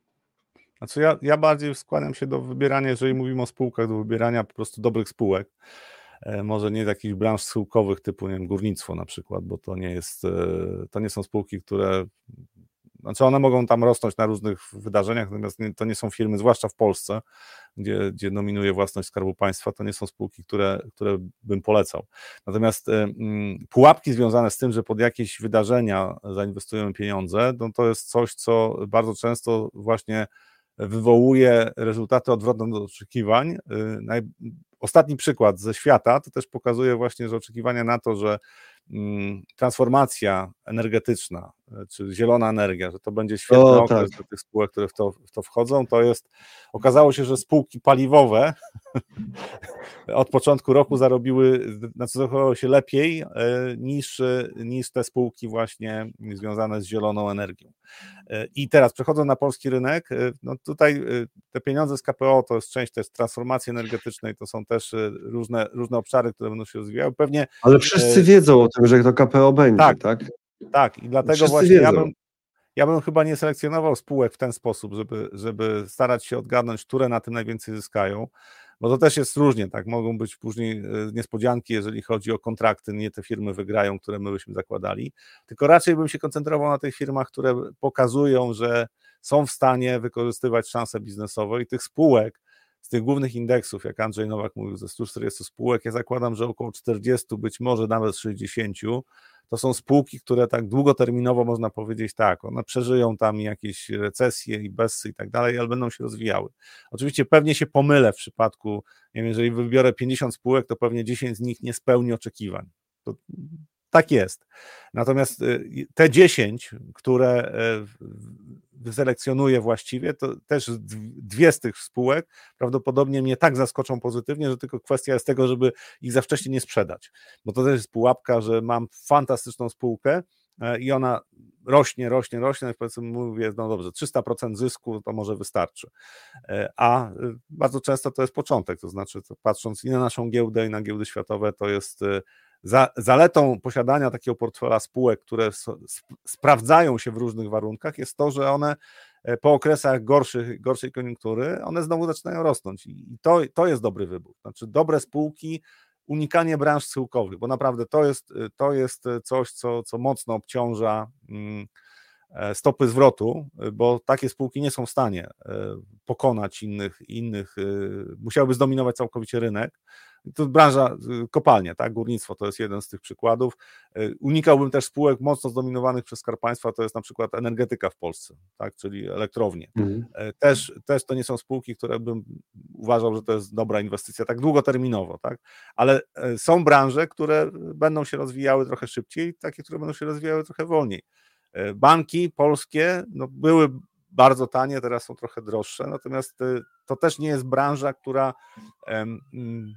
Znaczy ja, ja bardziej składam się do wybierania, jeżeli mówimy o spółkach, do wybierania po prostu dobrych spółek. E, może nie takich branż schyłkowych typu nie wiem, górnictwo na przykład, bo to nie jest, e, to nie są spółki, które znaczy one mogą tam rosnąć na różnych wydarzeniach, natomiast to nie są firmy, zwłaszcza w Polsce, gdzie, gdzie dominuje własność Skarbu Państwa, to nie są spółki, które, które bym polecał. Natomiast y, pułapki związane z tym, że pod jakieś wydarzenia zainwestujemy pieniądze, no to jest coś, co bardzo często właśnie wywołuje rezultaty odwrotne do oczekiwań. Y, ostatni przykład ze świata to też pokazuje właśnie, że oczekiwania na to, że mm, transformacja energetyczna, czy zielona energia, że to będzie świetny o, okres tak. dla tych spółek, które w to, w to wchodzą, to jest, okazało się, że spółki paliwowe od początku roku zarobiły, znaczy zachowały się lepiej e, niż, niż te spółki właśnie związane z zieloną energią. E, I teraz przechodząc na polski rynek, e, no tutaj te pieniądze z KPO to jest część też transformacji energetycznej, to są też różne, różne obszary, które będą się rozwijały. Pewnie. Ale wszyscy wiedzą o tym, że to KPO będzie, tak? Tak, tak i dlatego wszyscy właśnie wiedzą. ja bym, ja bym chyba nie selekcjonował spółek w ten sposób, żeby, żeby starać się odgadnąć, które na tym najwięcej zyskają bo to też jest różnie, tak, mogą być później e, niespodzianki, jeżeli chodzi o kontrakty, nie te firmy wygrają, które my byśmy zakładali, tylko raczej bym się koncentrował na tych firmach, które pokazują, że są w stanie wykorzystywać szanse biznesowe i tych spółek, z tych głównych indeksów, jak Andrzej Nowak mówił, ze 140 spółek, ja zakładam, że około 40, być może nawet 60, to są spółki, które tak długoterminowo można powiedzieć tak, one przeżyją tam jakieś recesje i bezsy i tak dalej, ale będą się rozwijały. Oczywiście pewnie się pomylę w przypadku, nie wiem, jeżeli wybiorę 50 spółek, to pewnie 10 z nich nie spełni oczekiwań. To tak jest. Natomiast y, te 10, które y, wyselekcjonuję właściwie, to też dwie z tych spółek prawdopodobnie mnie tak zaskoczą pozytywnie, że tylko kwestia jest tego, żeby ich za wcześnie nie sprzedać. Bo to też jest pułapka, że mam fantastyczną spółkę e, i ona rośnie, rośnie, rośnie, no powiedzmy mówię, no dobrze, 300% zysku to może wystarczy. E, a y, bardzo często to jest początek, to znaczy to patrząc i na naszą giełdę, i na giełdy światowe, to jest za, zaletą posiadania takiego portfela spółek, które sprawdzają się w różnych warunkach, jest to, że one e, po okresach gorszych, gorszej koniunktury, one znowu zaczynają rosnąć. I to, to jest dobry wybór. Znaczy, dobre spółki, unikanie branż schyłkowych, bo naprawdę to jest, to jest coś, co, co mocno obciąża. Mm, E, stopy zwrotu, e, bo takie spółki nie są w stanie e, pokonać innych, innych musiałyby zdominować całkowicie rynek. To branża kopalnia, tak, górnictwo to jest jeden z tych przykładów. Unikałbym też spółek mocno zdominowanych przez Skarb Państwa, to jest na przykład energetyka w Polsce, tak, czyli elektrownie. Mhm. Też, też to nie są spółki, które bym uważał, że to jest dobra inwestycja, tak długoterminowo, tak, ale są branże, które będą się rozwijały trochę szybciej, takie, które będą się rozwijały trochę wolniej. E, banki polskie no, były bardzo tanie, teraz są trochę droższe, natomiast e, to też nie jest branża, która mm,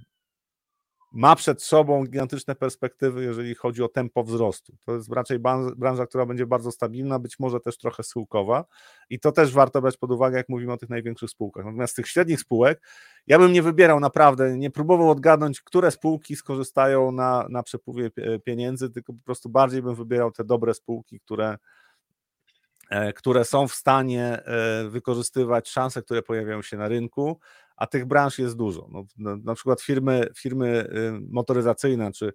ma przed sobą gigantyczne perspektywy, jeżeli chodzi o tempo wzrostu. To jest raczej branża, która będzie bardzo stabilna, być może też trochę syłkowa i to też warto brać pod uwagę, jak mówimy o tych największych spółkach. Natomiast z tych średnich spółek ja bym nie wybierał naprawdę, nie próbował odgadnąć, które spółki skorzystają na, na przepływie pieniędzy, tylko po prostu bardziej bym wybierał te dobre spółki, które e, które są w stanie e, wykorzystywać szanse, które pojawiają się na rynku, a tych branż jest dużo. No, na, na przykład firmy, firmy y, motoryzacyjne, czy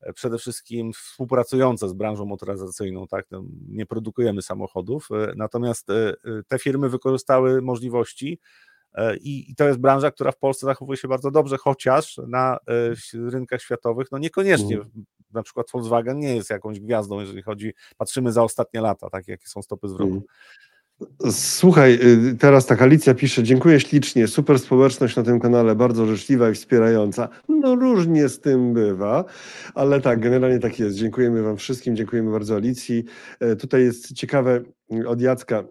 e, przede wszystkim współpracujące z branżą motoryzacyjną, tak, no, nie produkujemy samochodów, e, natomiast e, te firmy wykorzystały możliwości i, i to jest branża, która w Polsce zachowuje się bardzo dobrze, chociaż na rynkach światowych, no niekoniecznie, mm. na przykład Volkswagen nie jest jakąś gwiazdą, jeżeli chodzi, patrzymy za ostatnie lata, tak, jakie są stopy zwrotu. Mm. Słuchaj, y, teraz tak Alicja pisze, dziękuję ślicznie, super społeczność na tym kanale, bardzo życzliwa i wspierająca. No różnie z tym bywa, ale tak, generalnie tak jest. Dziękujemy Wam wszystkim, dziękujemy bardzo Alicji. E, tutaj jest ciekawe y, od Jacka,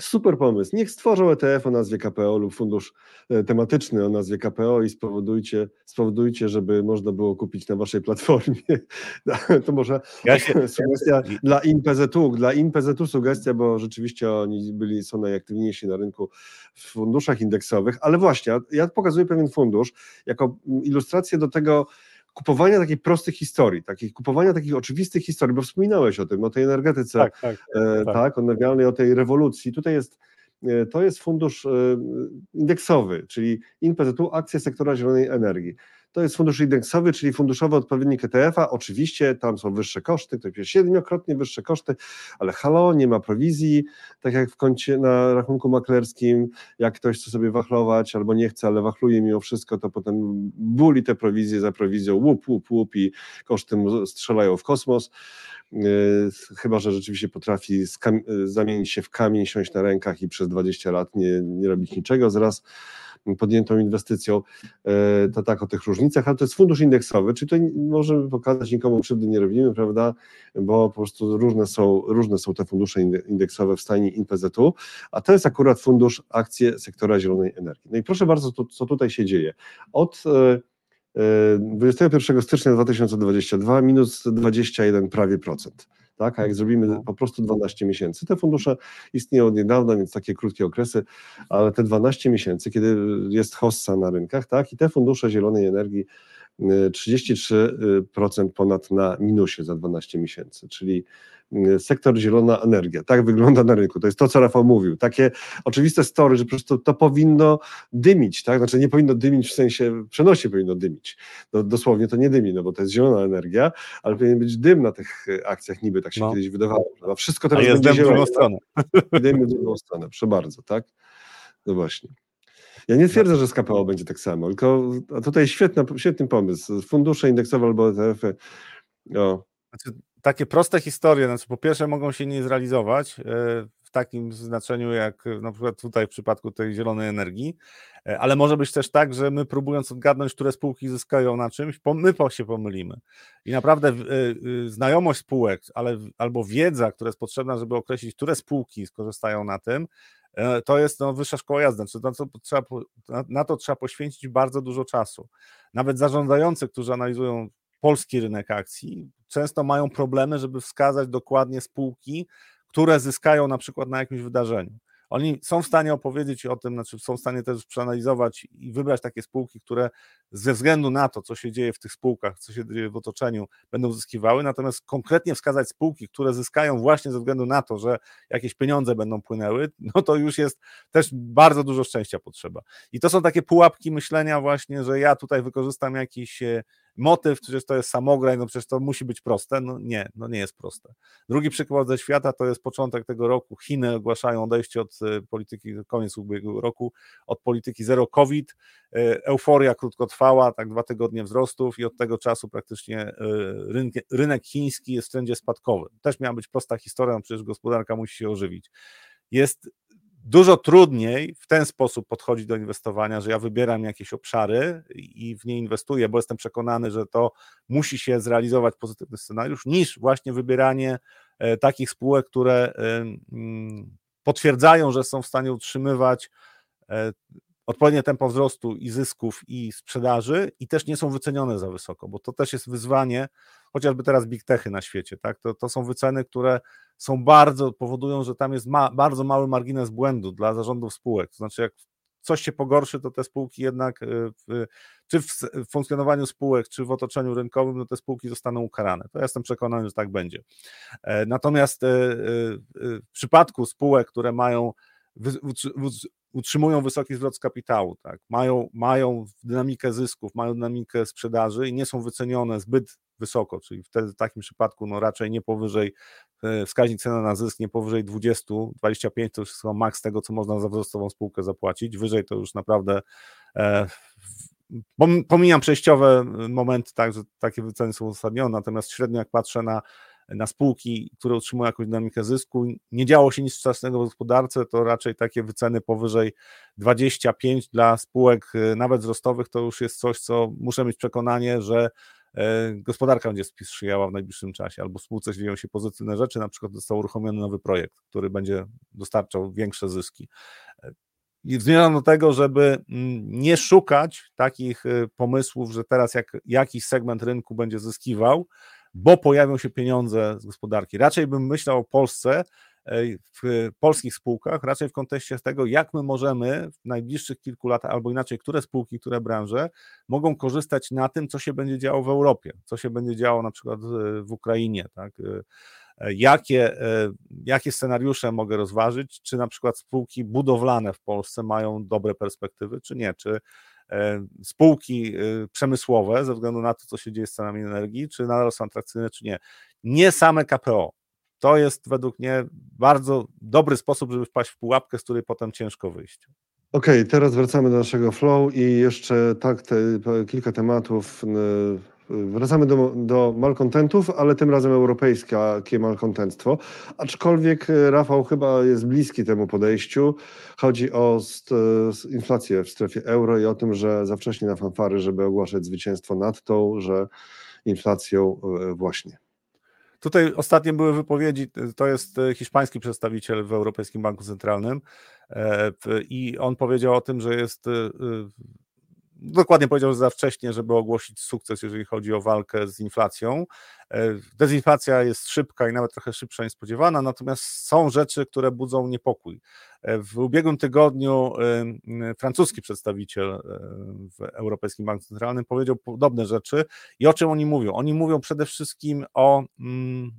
Super pomysł. Niech stworzą ETF o nazwie KPO lub fundusz e, tematyczny o nazwie KPO i spowodujcie, spowodujcie żeby można było kupić na waszej platformie. To może ja się, sugestia dla InPZU, dla InPZU sugestia, bo rzeczywiście oni byli, są najaktywniejsi na rynku w funduszach indeksowych, ale właśnie, ja pokazuję pewien fundusz jako ilustrację do tego, kupowania takich prostych historii, takich, kupowania takich oczywistych historii, bo wspominałeś o tym, o tej energetyce, tak, tak, e, tak. tak odnawialnej, o tej rewolucji. Tutaj jest e, to jest fundusz e, indeksowy, czyli INPZU, akcje sektora zielonej energii. To jest fundusz indeksowy, czyli funduszowy odpowiednik ETF-a. Oczywiście tam są wyższe koszty, to jest siedmiokrotnie wyższe koszty, ale halo, nie ma prowizji, tak jak w koncie na rachunku maklerskim, jak ktoś chce sobie wachlować albo nie chce, ale wachluje mimo wszystko, to potem buli te prowizje za prowizją, łup, łup, łup i koszty strzelają w kosmos. Yy, chyba, że rzeczywiście potrafi zamienić się w kamień, siąść na rękach i przez 20 lat nie, nie robić niczego. Zaraz podjętą inwestycją. To tak o tych różnicach, ale to jest fundusz indeksowy, czyli to możemy pokazać, nikomu krzywdy nie robimy, prawda, bo po prostu różne są, różne są te fundusze indeksowe w stanie INPZ-u, a to jest akurat fundusz akcje sektora zielonej energii. No i proszę bardzo, to, co tutaj się dzieje. Od 21 stycznia 2022 minus 21 prawie procent. Tak, a jak zrobimy no. po prostu 12 miesięcy, te fundusze istnieją od niedawna, więc takie krótkie okresy, ale te 12 miesięcy, kiedy jest hossa na rynkach, tak, i te fundusze zielonej energii 33% ponad na minusie za 12 miesięcy, czyli Y, sektor zielona energia. Tak wygląda na rynku. To jest to, co Rafał mówił. Takie oczywiste story, że po prostu to powinno dymić, tak? Znaczy nie powinno dymić w sensie, przenosi powinno dymić. No, dosłownie to nie dymi, no bo to jest zielona energia, ale powinien być dym na tych akcjach niby, tak się no. kiedyś wydawało. No, wszystko teraz A jest dym w drugą stronę. Dym w drugą stronę, proszę bardzo, tak? No właśnie. Ja nie twierdzę, że z KPO będzie tak samo, tylko a tutaj świetny, świetny pomysł. Fundusze indeksowe albo ETF-y. O. Znaczy, takie proste historie, znaczy po pierwsze mogą się nie zrealizować e, w takim znaczeniu jak na przykład tutaj w przypadku tej zielonej energii, e, ale może być też tak, że my próbując odgadnąć, które spółki zyskają na czymś, my się pomylimy. I naprawdę e, znajomość spółek, ale, albo wiedza, która jest potrzebna, żeby określić, które spółki skorzystają na tym, to jest no, wyższa szkoła jazdy. Znaczy, na, to trzeba, na to trzeba poświęcić bardzo dużo czasu. Nawet zarządzający, którzy analizują polski rynek akcji, często mają problemy, żeby wskazać dokładnie spółki, które zyskają na przykład na jakimś wydarzeniu. Oni są w stanie opowiedzieć o tym, znaczy są w stanie też przeanalizować i wybrać takie spółki, które ze względu na to, co się dzieje w tych spółkach, co się dzieje w otoczeniu, będą zyskiwały, natomiast konkretnie wskazać spółki, które zyskają właśnie ze względu na to, że jakieś pieniądze będą płynęły, no to już jest też bardzo dużo szczęścia potrzeba. I to są takie pułapki myślenia właśnie, że ja tutaj wykorzystam jakiś e, motyw, przecież to jest samograj, no przecież to musi być proste. No nie, no nie jest proste. Drugi przykład ze świata to jest początek tego roku. Chiny ogłaszają odejście od e, polityki, koniec ubiegłego roku, od polityki zero COVID. E, euforia krótkotrwała, tak dwa tygodnie wzrostów i od tego czasu praktycznie e, rynek, rynek chiński jest w trendzie spadkowym. Też miała być prosta historia, no przecież gospodarka musi się ożywić. Jest dużo trudniej w ten sposób podchodzić do inwestowania, że ja wybieram jakieś obszary i w nie inwestuję, bo jestem przekonany, że to musi się zrealizować pozytywny scenariusz, niż właśnie wybieranie e, takich spółek, które mm, potwierdzają, że są w stanie utrzymywać e, odpowiednie tempo wzrostu i zysków i sprzedaży i też nie są wycenione za wysoko, bo to też jest wyzwanie, chociażby teraz big techy na świecie, tak? To, to są wyceny, które są bardzo, powodują, że tam jest ma, bardzo mały margines błędu dla zarządów spółek. To znaczy, jak coś się pogorszy, to te spółki jednak, y, w, czy w funkcjonowaniu spółek, czy w otoczeniu rynkowym, no te spółki zostaną ukarane. To ja jestem przekonany, że tak będzie. E, natomiast e, e, w przypadku spółek, które mają utrzymują wysoki zwrot z kapitału, tak? mają, mają dynamikę zysków, mają dynamikę sprzedaży i nie są wycenione zbyt wysoko, czyli wtedy w takim przypadku no raczej nie powyżej, e, wskaźnik cena na zysk nie powyżej 20, 25 to już jest chyba maks tego, co można za wzrostową spółkę zapłacić, wyżej to już naprawdę e, pomijam przejściowe momenty, tak, że takie wyceny są uzasadnione, natomiast średnio jak patrzę na na spółki, które utrzymują jakąś dynamikę zysku. Nie działo się nic wczesnego w gospodarce, to raczej takie wyceny powyżej 25 dla spółek y, nawet wzrostowych to już jest coś, co muszę mieć przekonanie, że e, gospodarka będzie sprzyjała w najbliższym czasie, albo spółce dzieją się pozytywne rzeczy, na przykład został uruchomiony nowy projekt, który będzie dostarczał większe zyski. I zmierzam do tego, żeby mm, nie szukać takich pomysłów, że teraz jak jakiś segment rynku będzie zyskiwał, bo pojawią się pieniądze z gospodarki. Raczej bym myślał o Polsce, e, w polskich spółkach, raczej w kontekście tego, jak my możemy w najbliższych kilku latach, albo inaczej, które spółki, które branże mogą korzystać na tym, co się będzie działo w Europie, co się będzie działo na przykład e, w Ukrainie, tak? E, jakie, jakie scenariusze mogę rozważyć, czy na przykład spółki budowlane w Polsce mają dobre perspektywy, czy nie, czy E, spółki e, przemysłowe ze względu na to, co się dzieje z cenami energii, czy nadal są atrakcyjne, czy nie. Nie same KPO. To jest według mnie bardzo dobry sposób, żeby wpaść w pułapkę, z której potem ciężko wyjść. Okej, okay, teraz wracamy do naszego flow i jeszcze tak te, kilka tematów wracamy do, do malkontentów, ale tym razem europejskie malkontentstwo. Aczkolwiek Rafał chyba jest bliski temu podejściu. Chodzi o st, inflację w strefie euro i o tym, że za wcześnie na fanfary, żeby ogłaszać zwycięstwo nad tą, że inflacją właśnie. Tutaj ostatnie były wypowiedzi, to jest hiszpański przedstawiciel w Europejskim Banku Centralnym i on powiedział o tym, że jest dokładnie powiedział, że za wcześnie, żeby ogłosić sukces, jeżeli chodzi o walkę z inflacją. E, dezinflacja jest szybka i nawet trochę szybsza niż spodziewana, natomiast są rzeczy, które budzą niepokój. E, w ubiegłym tygodniu e, francuski przedstawiciel w Europejskim Banku Centralnym powiedział podobne rzeczy i o czym oni mówią? Oni mówią przede wszystkim o mm,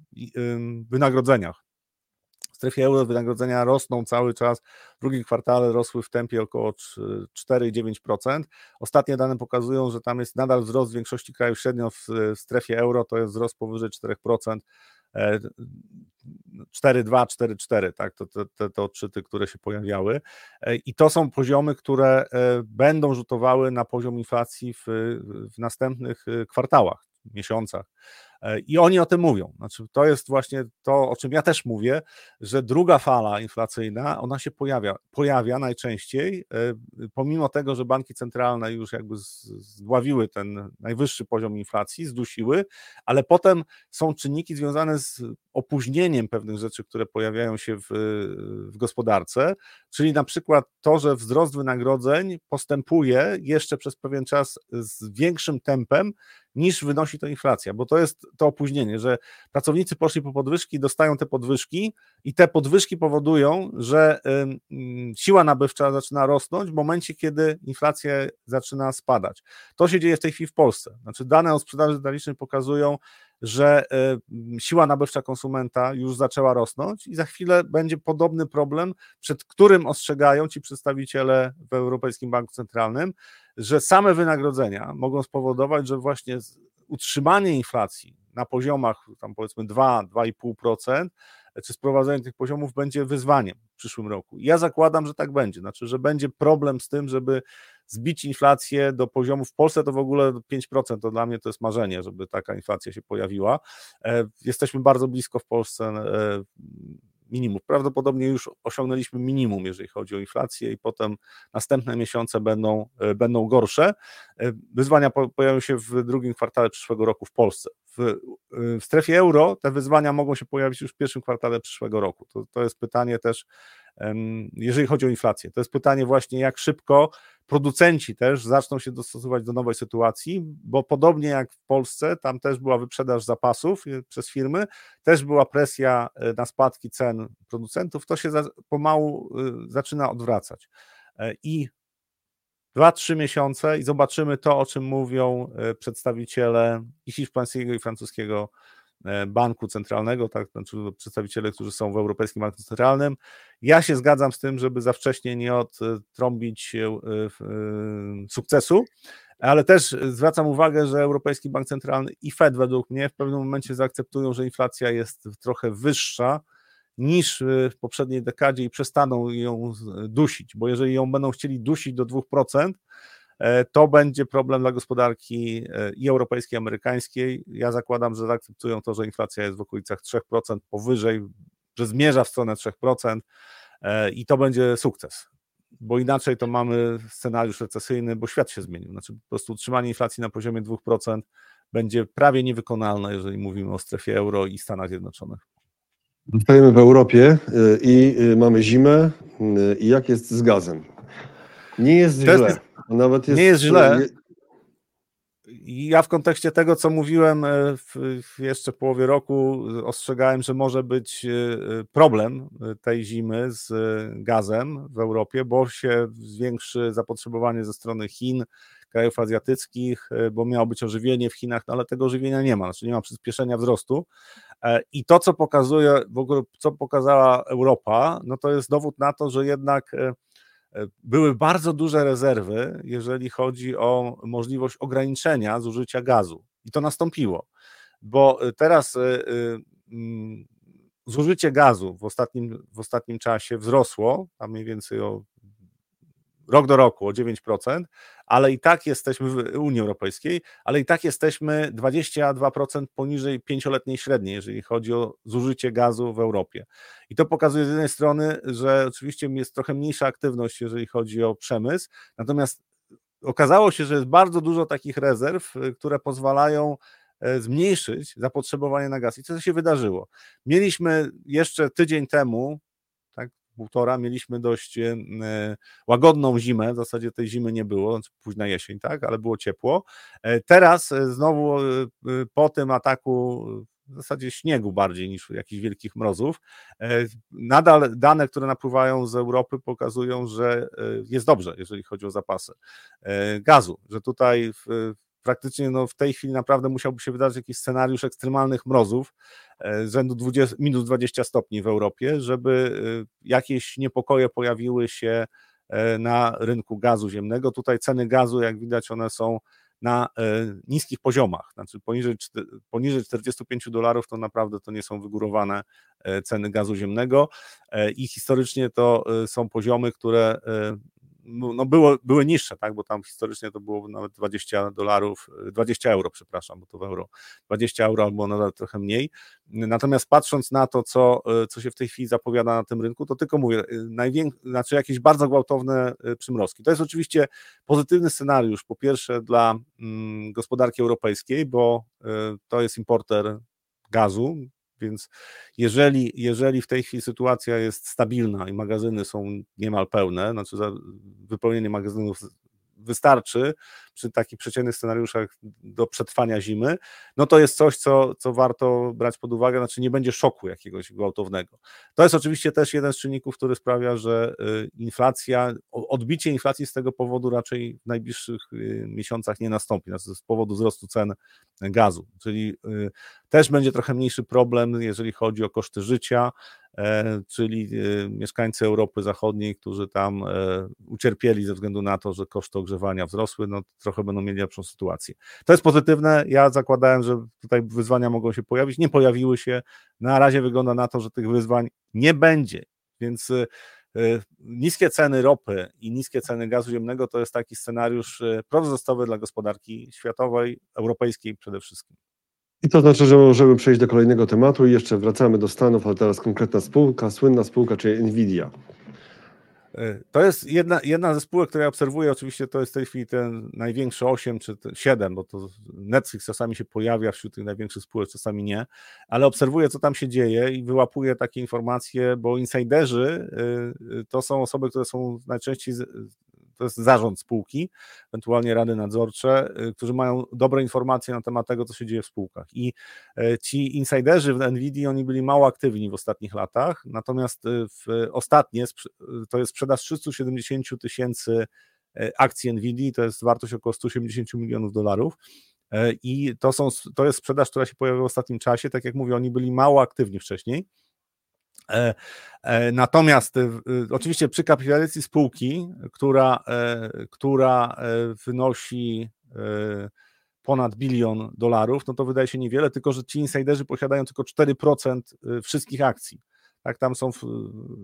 wynagrodzeniach strefie euro wynagrodzenia rosną cały czas. W drugim kwartale rosły w tempie około 4,9%. Ostatnie dane pokazują, że tam jest nadal wzrost w większości krajów średnio w strefie euro, to jest wzrost powyżej 4%. 4,2, 4,4, tak, to te, te, te odczyty, które się pojawiały. E, I to są poziomy, które e, będą rzutowały na poziom inflacji w, w następnych e, kwartałach, miesiącach. E, I oni o tym mówią. Znaczy, to jest właśnie to, o czym ja też mówię, że druga fala inflacyjna, ona się pojawia, pojawia najczęściej, e, pomimo tego, że banki centralne już jakby zdławiły ten najwyższy poziom inflacji, zdusiły, ale potem są czynniki związane z opóźnieniem pewnych rzeczy, które pojawiają się w, w gospodarce, czyli na przykład to, że wzrost wynagrodzeń postępuje jeszcze przez pewien czas z większym tempem niż wynosi to inflacja, bo to jest to opóźnienie, że pracownicy poszli po podwyżki, dostają te podwyżki i te podwyżki powodują, że siła nabywcza zaczyna rosnąć w momencie, kiedy inflacja zaczyna spadać. To się dzieje w tej chwili w Polsce. Znaczy dane o sprzedaży detalicznej pokazują, że siła nabywcza konsumenta już zaczęła rosnąć i za chwilę będzie podobny problem, przed którym ostrzegają ci przedstawiciele w Europejskim Banku Centralnym, że same wynagrodzenia mogą spowodować, że właśnie utrzymanie inflacji na poziomach tam powiedzmy 2-2,5%, czy sprowadzenie tych poziomów będzie wyzwaniem przyszłym roku. Ja zakładam, że tak będzie, znaczy, że będzie problem z tym, żeby zbić inflację do poziomu, w Polsce to w ogóle 5%, to dla mnie to jest marzenie, żeby taka inflacja się pojawiła. E, jesteśmy bardzo blisko w Polsce e, minimum. Prawdopodobnie już osiągnęliśmy minimum, jeżeli chodzi o inflację, i potem następne miesiące będą, e, będą gorsze. Wyzwania pojawią się w drugim kwartale przyszłego roku w Polsce. W, e, w strefie euro te wyzwania mogą się pojawić już w pierwszym kwartale przyszłego roku. To, to jest pytanie też jeżeli chodzi o inflację. To jest pytanie właśnie, jak szybko producenci też zaczną się dostosować do nowej sytuacji, bo podobnie jak w Polsce, tam też była wyprzedaż zapasów y, przez firmy, też była presja y, na spadki cen producentów, to się pomału y, zaczyna odwracać. E, I dwa, trzy miesiące i zobaczymy to, o czym mówią przedstawiciele i hiszpańskiego, i francuskiego E, banku Centralnego, tak, znaczy przedstawiciele, którzy są w Europejskim Banku Centralnym. Ja się zgadzam z tym, żeby za wcześnie nie odtrąbić e, sukcesu, ale też zwracam uwagę, że Europejski Bank Centralny i Fed według mnie w pewnym momencie zaakceptują, że inflacja jest trochę wyższa niż w poprzedniej dekadzie i przestaną ją dusić, bo jeżeli ją będą chcieli dusić do 2%, E, to będzie problem dla gospodarki e, i europejskiej, i amerykańskiej. Ja zakładam, że zaakceptują to, że inflacja jest w okolicach 3%, powyżej, że zmierza w stronę 3% e, i to będzie sukces. Bo inaczej to mamy scenariusz recesyjny, bo świat się zmienił. Znaczy po prostu utrzymanie inflacji na poziomie 2% będzie prawie niewykonalne, jeżeli mówimy o strefie euro i Stanach Zjednoczonych. Zostajemy w Europie i mamy zimę. I jak jest z gazem? Nie jest źle. Jest, Nawet jest, nie jest źle. Ja w kontekście tego, co mówiłem w, w jeszcze połowie roku, ostrzegałem, że może być problem tej zimy z gazem w Europie, bo się zwiększy zapotrzebowanie ze strony Chin, krajów azjatyckich, bo miało być ożywienie w Chinach, no ale tego ożywienia nie ma, znaczy nie ma przyspieszenia wzrostu. I to, co pokazuje, w ogóle, co pokazała Europa, no to jest dowód na to, że jednak E, były bardzo duże rezerwy, jeżeli chodzi o możliwość ograniczenia zużycia gazu. I to nastąpiło, bo e, teraz e, mm, zużycie gazu w ostatnim, w ostatnim czasie wzrosło, a mniej więcej o rok do roku o 9%, ale i tak jesteśmy w Unii Europejskiej, ale i tak jesteśmy 22% poniżej pięcioletniej średniej, jeżeli chodzi o zużycie gazu w Europie. I to pokazuje z jednej strony, że oczywiście jest trochę mniejsza aktywność, jeżeli chodzi o przemysł, natomiast okazało się, że jest bardzo dużo takich rezerw, które pozwalają e, zmniejszyć zapotrzebowanie na gaz. I co się wydarzyło? Mieliśmy jeszcze tydzień temu półtora, mieliśmy dość e, łagodną zimę, w zasadzie tej zimy nie było, znaczy późna jesień, tak, ale było ciepło. E, teraz e, znowu po tym ataku w zasadzie śniegu bardziej niż jakichś wielkich mrozów. Nadal dane, które napływają z Europy pokazują, że jest dobrze, jeżeli chodzi o zapasy gazu, że tutaj w, praktycznie no, w tej chwili naprawdę musiałby się wydarzyć jakiś scenariusz ekstremalnych mrozów e, rzędu 20, minus 20 stopni w Europie, żeby e, jakieś niepokoje pojawiły się e, na rynku gazu ziemnego. Tutaj ceny gazu, jak widać, one są na niskich poziomach, znaczy poniżej, poniżej 45 dolarów to naprawdę to nie są wygórowane ceny gazu ziemnego i historycznie to są poziomy, które no, no było, były niższe, tak, bo tam historycznie to było nawet 20 dolarów, 20 euro, przepraszam, bo to w euro, 20 euro albo nawet trochę mniej. Natomiast patrząc na to, co, co się w tej chwili zapowiada na tym rynku, to tylko mówię, największe, znaczy jakieś bardzo gwałtowne y, przymrozki. To jest oczywiście pozytywny scenariusz, po pierwsze dla mm, gospodarki europejskiej, bo y, to jest importer gazu, więc jeżeli, jeżeli w tej chwili sytuacja jest stabilna i magazyny są niemal pełne, znaczy wypełnienie magazynów wystarczy przy takich przeciętnych scenariuszach do przetrwania zimy, no to jest coś, co, co warto brać pod uwagę, znaczy nie będzie szoku jakiegoś gwałtownego. To jest oczywiście też jeden z czynników, który sprawia, że y, inflacja, odbicie inflacji z tego powodu raczej w najbliższych y, miesiącach nie nastąpi, znaczy z powodu wzrostu cen gazu, czyli y, też będzie trochę mniejszy problem, jeżeli chodzi o koszty życia, E, czyli e, mieszkańcy Europy Zachodniej, którzy tam e, ucierpieli ze względu na to, że koszty ogrzewania wzrosły, no trochę będą mieli lepszą sytuację. To jest pozytywne. Ja zakładałem, że tutaj wyzwania mogą się pojawić. Nie pojawiły się. Na razie wygląda na to, że tych wyzwań nie będzie. Więc niskie ceny ropy i niskie ceny gazu ziemnego to jest taki scenariusz prowzrostowy dla gospodarki światowej, europejskiej przede wszystkim. I to znaczy, że możemy przejść do kolejnego tematu i jeszcze wracamy do Stanów, ale teraz konkretna spółka, słynna spółka, czyli Nvidia. E, to jest jedna, jedna ze spółek, które ja obserwuję. Oczywiście to jest w tej chwili ten największy 8 czy 7, bo to Netflix czasami się pojawia wśród tych największych spółek, czasami nie, ale obserwuję, co tam się dzieje i wyłapuję takie informacje, bo insiderzy e, to są osoby, które są najczęściej to jest zarząd spółki, ewentualnie rady nadzorcze, y, którzy mają dobre informacje na temat tego, co się dzieje w spółkach. I e, ci insiderzy w NVIDIA, oni byli mało aktywni w ostatnich latach, natomiast y, w ostatnie, to jest sprzedaż 370 tysięcy e, akcji NVIDIA, to jest wartość około 180 milionów dolarów. E, I to, są, to jest sprzedaż, która się pojawiła w ostatnim czasie. Tak jak mówię, oni byli mało aktywni wcześniej. E, e, natomiast e, oczywiście przy kapitalizacji spółki, która, która wynosi ponad bilion dolarów, no to wydaje się niewiele, tylko że ci insiderzy posiadają tylko 4% wszystkich akcji. Tak, tam są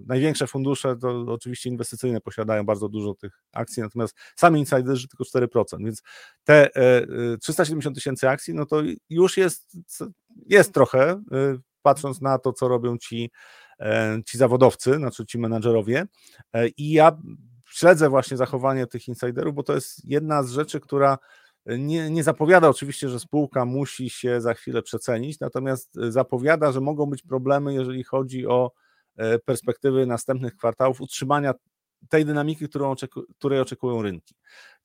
największe fundusze, to oczywiście inwestycyjne posiadają bardzo dużo tych akcji, natomiast sami insiderzy tylko 4%, więc te 370 tysięcy akcji, no to już jest, jest trochę, patrząc na to, co robią ci E, ci zawodowcy, znaczy ci menadżerowie. E, I ja śledzę właśnie zachowanie tych insiderów, bo to jest jedna z rzeczy, która nie, nie zapowiada oczywiście, że spółka musi się za chwilę przecenić, natomiast zapowiada, że mogą być problemy, jeżeli chodzi o e, perspektywy następnych kwartałów, utrzymania tej dynamiki, którą oczeku, której oczekują rynki.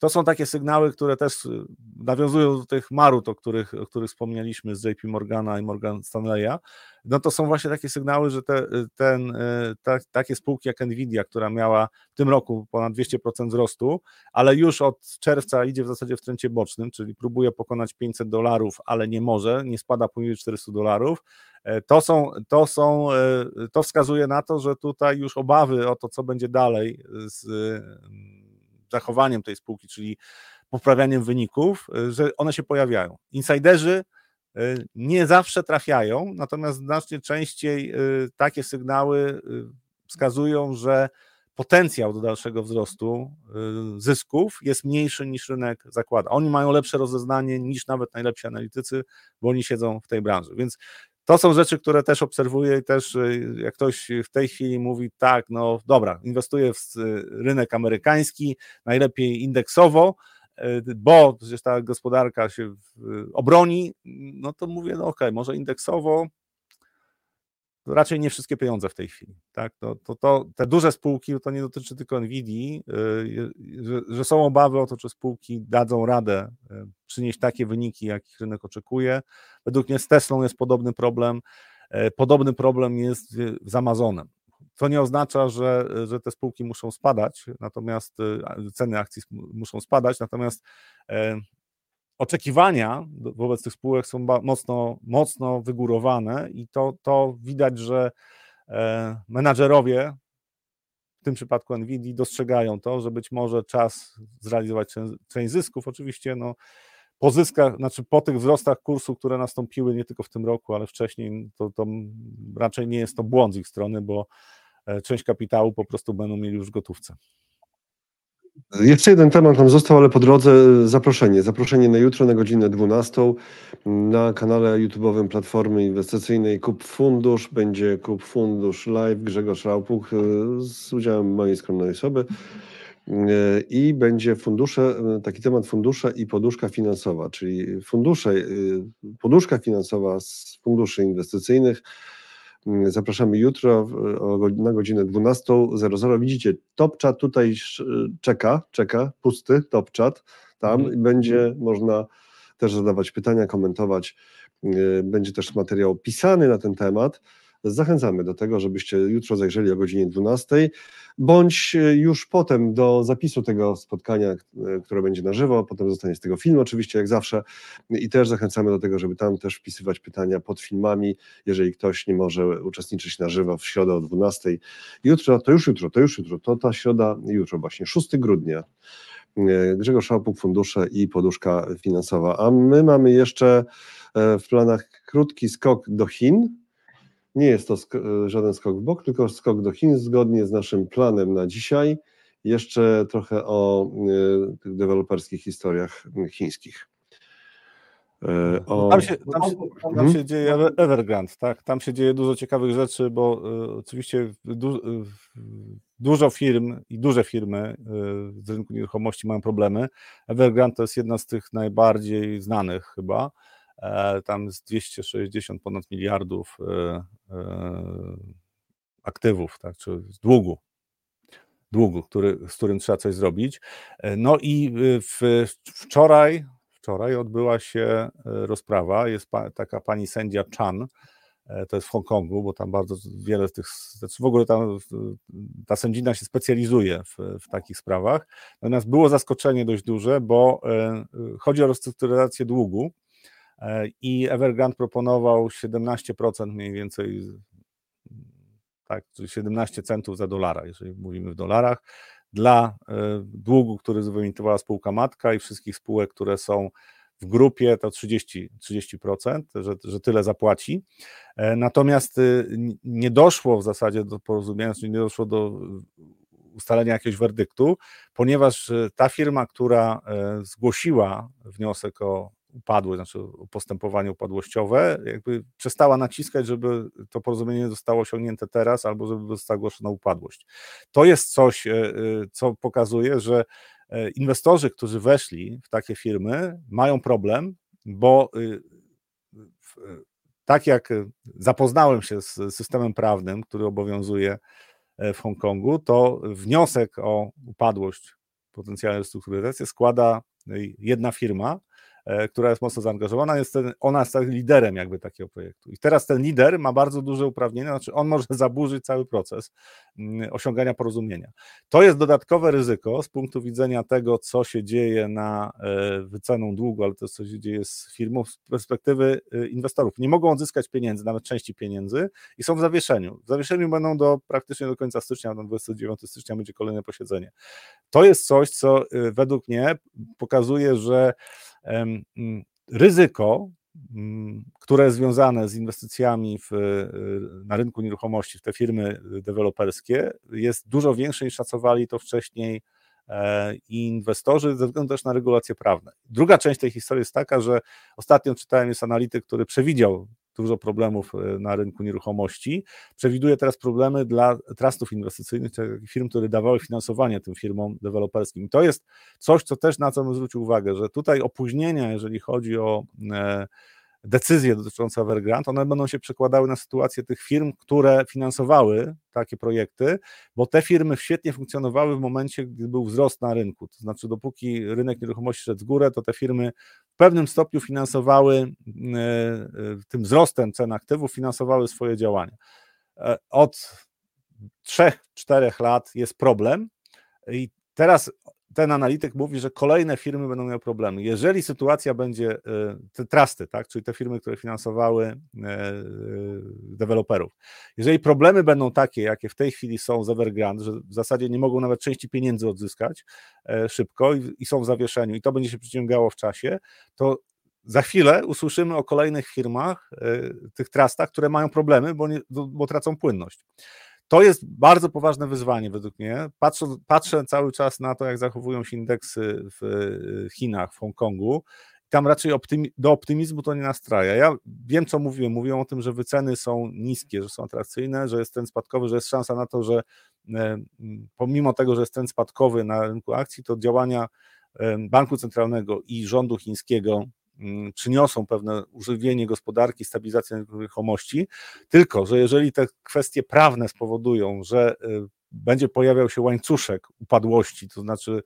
To są takie sygnały, które też y, nawiązują do tych marut, o których, o których wspomnieliśmy z JP Morgana i Morgan Stanleya. No to są właśnie takie sygnały, że te, y, ten, y, ta, takie spółki jak Nvidia, która miała w tym roku ponad 200% wzrostu, ale już od czerwca idzie w zasadzie w trencie bocznym, czyli próbuje pokonać 500 dolarów, ale nie może, nie spada poniżej 400 dolarów, e, to są, to są, e, to wskazuje na to, że tutaj już obawy o to, co będzie dalej z zachowaniem tej spółki, czyli poprawianiem wyników, y, że one się pojawiają. Insiderzy y, nie zawsze trafiają, natomiast znacznie częściej y, takie sygnały wskazują, że potencjał do dalszego wzrostu zysków jest mniejszy niż rynek zakłada. Oni mają lepsze rozeznanie niż nawet najlepsi analitycy, bo oni siedzą w tej branży. Więc to są rzeczy, które też obserwuję i też y, jak ktoś w tej chwili mówi, tak, no dobra, inwestuję w rynek amerykański, najlepiej indeksowo, bo przecież ta gospodarka się obroni, no to mówię, no okej, okay, może indeksowo, raczej nie wszystkie pieniądze w tej chwili. Tak? To, to, to, te duże spółki, to nie dotyczy tylko Nvidia, y, że, że, są obawy o to, czy spółki dadzą radę y, przynieść takie wyniki, jakich rynek oczekuje. Według mnie z Teslą jest podobny problem. Y, podobny problem jest z Amazonem. To nie oznacza, że, że te spółki muszą spadać, natomiast ceny akcji muszą spadać, natomiast oczekiwania wobec tych spółek są mocno, mocno wygórowane i to, to widać, że e, menadżerowie, w tym przypadku NVIDIA, dostrzegają to, że być może czas zrealizować część zysków. Oczywiście no, po zyskach, znaczy po tych wzrostach kursu, które nastąpiły nie tylko w tym roku, ale wcześniej, to, to raczej nie jest to błąd z ich strony, bo e, część kapitału po prostu będą mieli już w gotówce. Jeszcze jeden temat nam został, ale po drodze zaproszenie. Zaproszenie na jutro na godzinę 12 na kanale YouTube'owym Platformy Inwestycyjnej Kup Fundusz. Będzie Kup Fundusz Live Grzegorz Raupuk e, z udziałem mojej skromnej osoby. E, I będzie fundusze, e, taki temat fundusze i poduszka finansowa, czyli fundusze, poduszka finansowa z funduszy inwestycyjnych zapraszamy jutro na godzinę 12.00. Widzicie, top chat tutaj czeka, czeka, pusty top chat. Tam mhm. będzie można też zadawać pytania, komentować. Y, będzie też materiał pisany na ten temat. Zachęcamy do tego, żebyście jutro zajrzeli o godzinie 12, bądź już potem do zapisu tego spotkania, które będzie na żywo, potem zostanie z tego film oczywiście, jak zawsze i też zachęcamy do tego, żeby tam też wpisywać pytania pod filmami, jeżeli ktoś nie może uczestniczyć na żywo w środę o 12. Jutro, to już jutro, to już jutro, to ta środa, jutro właśnie, 6 grudnia. Grzegorz Szałpuk, Fundusze i Poduszka Finansowa. A my mamy jeszcze e, w planach krótki skok do Chin, nie jest to sk e, żaden skok w bok, tylko skok do Chin zgodnie z naszym planem na dzisiaj. Jeszcze trochę o y, tych deweloperskich historiach chińskich. E, o... Tam, się, tam, się, tam hmm? się dzieje Evergrande, tak? Tam się dzieje dużo ciekawych rzeczy, bo y, oczywiście du, y, dużo firm i duże firmy y, z rynku nieruchomości mają problemy. Evergrande to jest jedna z tych najbardziej znanych chyba. E, tam jest 260 ponad miliardów e, e, aktywów, tak, czy długu, długu, który, z którym trzeba coś zrobić. No i w, wczoraj, wczoraj odbyła się rozprawa, jest pa, taka pani sędzia Chan, to jest w Hongkongu, bo tam bardzo wiele z tych, znaczy w ogóle tam, ta sędzina się specjalizuje w, w, takich sprawach. Natomiast było zaskoczenie dość duże, bo chodzi o restrukturyzację długu i Evergrande proponował 17% mniej więcej, tak, 17 centów za dolara, jeżeli mówimy w dolarach, dla e, długu, który wyemitowała spółka matka i wszystkich spółek, które są w grupie, to 30, 30% że, że tyle zapłaci. E, natomiast nie doszło w zasadzie do porozumienia, czyli nie doszło do ustalenia jakiegoś werdyktu, ponieważ ta firma, która zgłosiła wniosek o upadły, znaczy postępowanie upadłościowe, jakby przestała naciskać, żeby to porozumienie zostało osiągnięte teraz, albo żeby została ogłoszona upadłość. To jest coś, e, e, co pokazuje, że e, inwestorzy, którzy weszli w takie firmy, mają problem, bo tak jak zapoznałem się z systemem prawnym, który obowiązuje w Hongkongu, to wniosek o upadłość, potencjalnej restrukturyzację składa jedna firma, która jest mocno zaangażowana, jest ten, ona jest liderem jakby takiego projektu. I teraz ten lider ma bardzo duże uprawnienia, znaczy on może zaburzyć cały proces mm, osiągania porozumienia. To jest dodatkowe ryzyko z punktu widzenia tego, co się dzieje na e, wyceną długu, ale to co się dzieje z firmą z perspektywy e, inwestorów. Nie mogą odzyskać pieniędzy, nawet części pieniędzy i są w zawieszeniu. W zawieszeniu będą do praktycznie do końca stycznia, do 29 stycznia będzie kolejne posiedzenie. To jest coś, co według mnie pokazuje, że ryzyko które związane z inwestycjami w, na rynku nieruchomości, w te firmy deweloperskie, jest dużo większe niż szacowali to wcześniej E, inwestorzy ze względu też na regulacje prawne. Druga część tej historii jest taka, że ostatnio czytałem, jest analityk, który przewidział dużo problemów e, na rynku nieruchomości. Przewiduje teraz problemy dla trustów inwestycyjnych, czyli firm, które dawały finansowanie tym firmom deweloperskim. I to jest coś, co też na co bym zwrócił uwagę, że tutaj opóźnienia, jeżeli chodzi o e, decyzje dotyczące Evergrande, one będą się przekładały na sytuację tych firm, które finansowały takie projekty, bo te firmy świetnie funkcjonowały w momencie, gdy był wzrost na rynku. To znaczy, dopóki rynek nieruchomości szedł w górę, to te firmy w pewnym stopniu finansowały e, e, tym wzrostem cen aktywów, finansowały swoje działania. E, od 3-4 lat jest problem i teraz ten analityk mówi, że kolejne firmy będą miały problemy. Jeżeli sytuacja będzie, e, te trusty, tak, czyli te firmy, które finansowały e, e, deweloperów, jeżeli problemy będą takie, jakie w tej chwili są z Evergrande, że w zasadzie nie mogą nawet części pieniędzy odzyskać szybko i, są w zawieszeniu i to będzie się przyciągało w czasie, to za chwilę usłyszymy o kolejnych firmach, tych trustach, które mają problemy, bo, nie, bo tracą płynność. To jest bardzo poważne wyzwanie według mnie. Patrzę, patrzę cały czas na to, jak zachowują się indeksy w e, Chinach, w Hongkongu. Tam raczej optymi do optymizmu to nie nastraja. Ja wiem, co mówiłem. Mówią o tym, że wyceny są niskie, że są atrakcyjne, że jest ten spadkowy, że jest szansa na to, że e, pomimo tego, że jest ten spadkowy na rynku akcji, to działania e, Banku Centralnego i rządu chińskiego przyniosą pewne używienie gospodarki, stabilizację nieruchomości, tylko że jeżeli te kwestie prawne spowodują, że y, będzie pojawiał się łańcuszek upadłości, to znaczy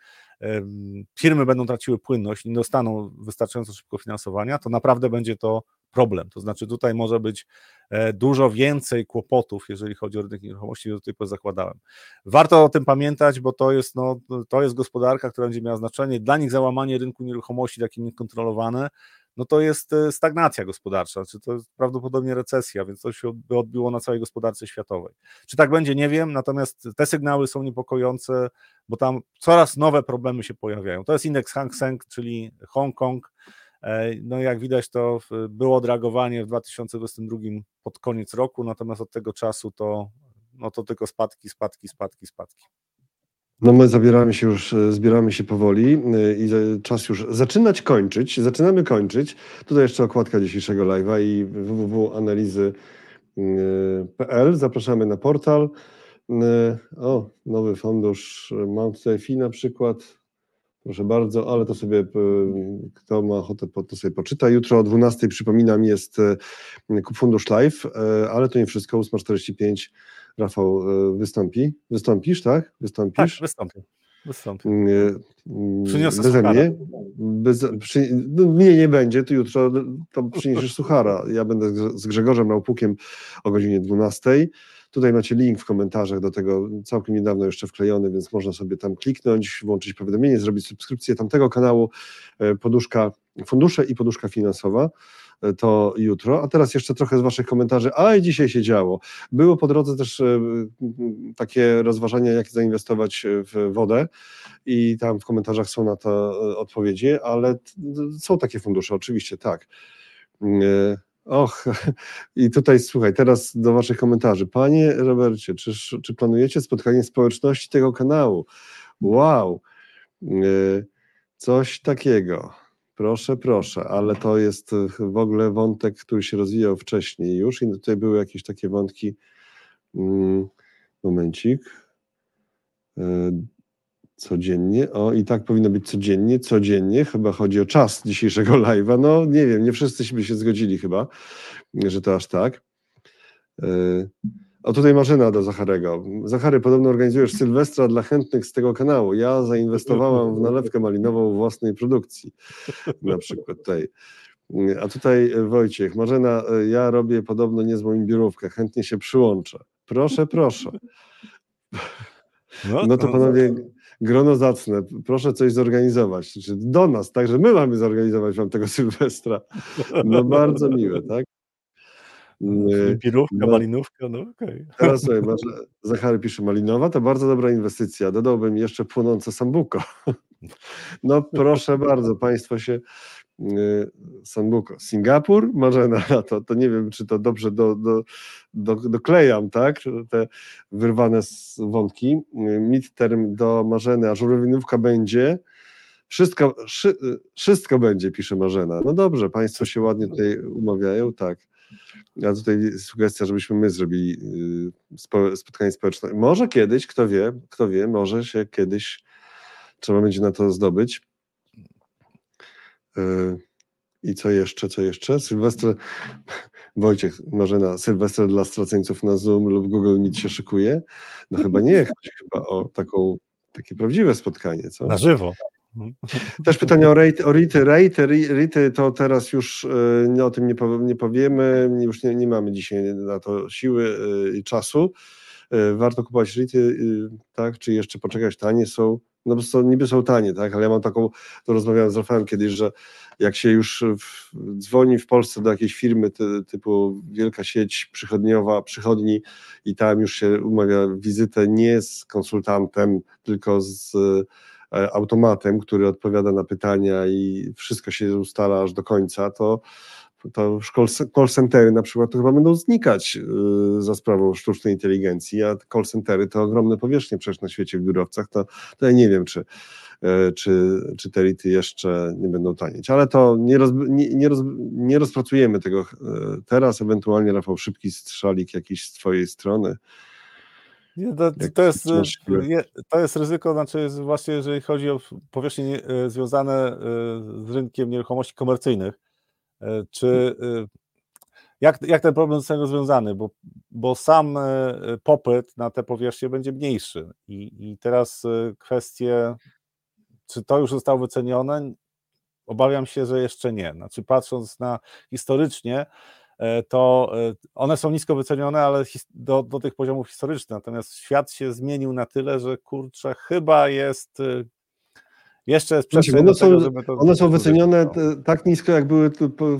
firmy będą traciły płynność, nie dostaną wystarczająco szybko finansowania, to naprawdę będzie to problem. To znaczy tutaj może być e, dużo więcej kłopotów, jeżeli chodzi o rynek nieruchomości, niż do tej pory zakładałem. Warto o tym pamiętać, bo to jest, no, to jest gospodarka, która będzie miała znaczenie. Dla nich załamanie rynku nieruchomości, takie niekontrolowane, no to jest e, stagnacja gospodarcza, czy to jest prawdopodobnie recesja, więc to się by odbiło na całej gospodarce światowej. Czy tak będzie, nie wiem, natomiast te sygnały są niepokojące, bo tam coraz nowe problemy się pojawiają. To jest indeks Hang Seng, czyli Hongkong. E, no jak widać, to było odreagowanie w 2022 pod koniec roku, natomiast od tego czasu to, no to tylko spadki, spadki, spadki, spadki. No my zabieramy się już, e, zbieramy się powoli e, i czas już zaczynać kończyć. Zaczynamy kończyć. Tutaj jeszcze okładka dzisiejszego live'a i www.analizy.pl. Zapraszamy na portal. O, nowy fundusz Mount Fi na przykład. Proszę bardzo, ale to sobie, kto ma ochotę, to sobie poczyta. Jutro o 12 przypominam jest Fundusz Live, ale to nie wszystko, 8.45 Rafał e, wystąpi. Wystąpisz, tak? Wystąpisz? Tak, wystąpię. Wystąpię. Mm, Przyniosę Beze mnie? Bez, przy, no, mnie nie będzie, to jutro to przyniesiesz suchara. Ja będę z Grzegorzem Naupukiem o godzinie 12. Tutaj macie link w komentarzach do tego, całkiem niedawno jeszcze wklejony, więc można sobie tam kliknąć, włączyć powiadomienie, zrobić subskrypcję tamtego kanału, e, poduszka, fundusze i poduszka finansowa to jutro. A teraz jeszcze trochę z Waszych komentarzy. A i dzisiaj się działo. Było po drodze też e, takie rozważania, jak zainwestować w wodę, i tam w komentarzach są na to e, odpowiedzi, ale są takie fundusze, oczywiście, tak. Och, i tutaj słuchaj, teraz do Waszych komentarzy. Panie Robercie, czy, czy planujecie spotkanie społeczności tego kanału? Wow, coś takiego. Proszę, proszę, ale to jest e, w ogóle wątek, który się rozwijał wcześniej już i tutaj były jakieś takie wątki. Mm, momencik. E, codziennie. O, i tak powinno być codziennie. Codziennie, chyba chodzi o czas dzisiejszego live'a. No, nie wiem, nie wszyscy by się zgodzili chyba, że to aż tak. E, o tutaj Marzena do Zacharego. Zachary, podobno organizujesz Sylwestra dla chętnych z tego kanału. Ja zainwestowałam w nalewkę malinową własnej produkcji. Na przykład tutaj. A tutaj Wojciech. Marzena, ja robię podobno niezłą biurówkę. Chętnie się przyłączę. Proszę, proszę. No, no to panowie, grono zacne. Proszę coś zorganizować. Znaczy do nas, także my mamy zorganizować wam tego Sylwestra. No bardzo miłe, tak? Pirówka, no, malinówka, no okej. Okay. Teraz sobie, masz, Zachary pisze malinowa, to bardzo dobra inwestycja. Dodałbym jeszcze płonące sambuko. No proszę bardzo, Państwo się y, Sanbuko. Singapur, Marzena, to, to nie wiem, czy to dobrze do, do, do, doklejam, tak? Te wyrwane z wątki. Y, midterm do Marzeny, a żurawinówka będzie. Wszystko, szy, wszystko będzie, pisze Marzena. No dobrze, Państwo się ładnie tutaj umawiają, tak. A tutaj sugestia, żebyśmy my zrobili y, spotkanie społeczne. Może kiedyś, kto wie, kto wie, może się kiedyś trzeba będzie na to zdobyć. Y, I co jeszcze, co jeszcze? Sylwester, Wojciech, Marzena, Sylwester dla straceńców na Zoom lub Google Meet się szykuje? No chyba nie, chodzi chyba o taką, takie prawdziwe spotkanie, co? Na żywo. Też pytanie o, rate, o RITy. Rate, RITy to teraz już y, o tym nie, nie powiemy, już nie, nie, mamy dzisiaj na to siły y, i czasu. Warto kupować RITy, tak, czy jeszcze poczekać, tanie są, no są, niby są tanie, tak, ale ja mam taką, to rozmawiałem z Rafałem kiedyś, że jak się już w, dzwoni w Polsce do jakiejś firmy ty, typu wielka sieć przychodniowa, przychodni i tam już się umawia wizytę nie z konsultantem, tylko z E, automatem, który odpowiada na pytania i wszystko się ustala aż do końca, to, to call centery na przykład to chyba będą znikać e, za sprawą sztucznej inteligencji, a call centery to ogromne powierzchnie przecież na świecie w biurowcach, to, to ja nie wiem, czy, e, czy, czy te rity jeszcze nie będą tanieć, ale to nie, roz, nie, nie, roz, nie rozpracujemy tego teraz, ewentualnie Rafał Szybki strzalik jakiś z twojej strony, nie, to, to, jest, to jest ryzyko, znaczy właśnie jeżeli chodzi o powierzchnie e, związane e, z rynkiem nieruchomości komercyjnych, e, czy jak, jak ten problem zostanie rozwiązany, bo, bo sam popyt na te powierzchnie będzie mniejszy i, i teraz kwestie, czy to już zostało wycenione, obawiam się, że jeszcze nie. Znaczy patrząc na historycznie, E, to e, one są nisko wycenione, ale do, do tych poziomów historycznych. Natomiast świat się zmienił na tyle, że kurczę, chyba jest y, jeszcze jest przestrzeń one, są, tego, to, one są wycenione tak nisko, jak były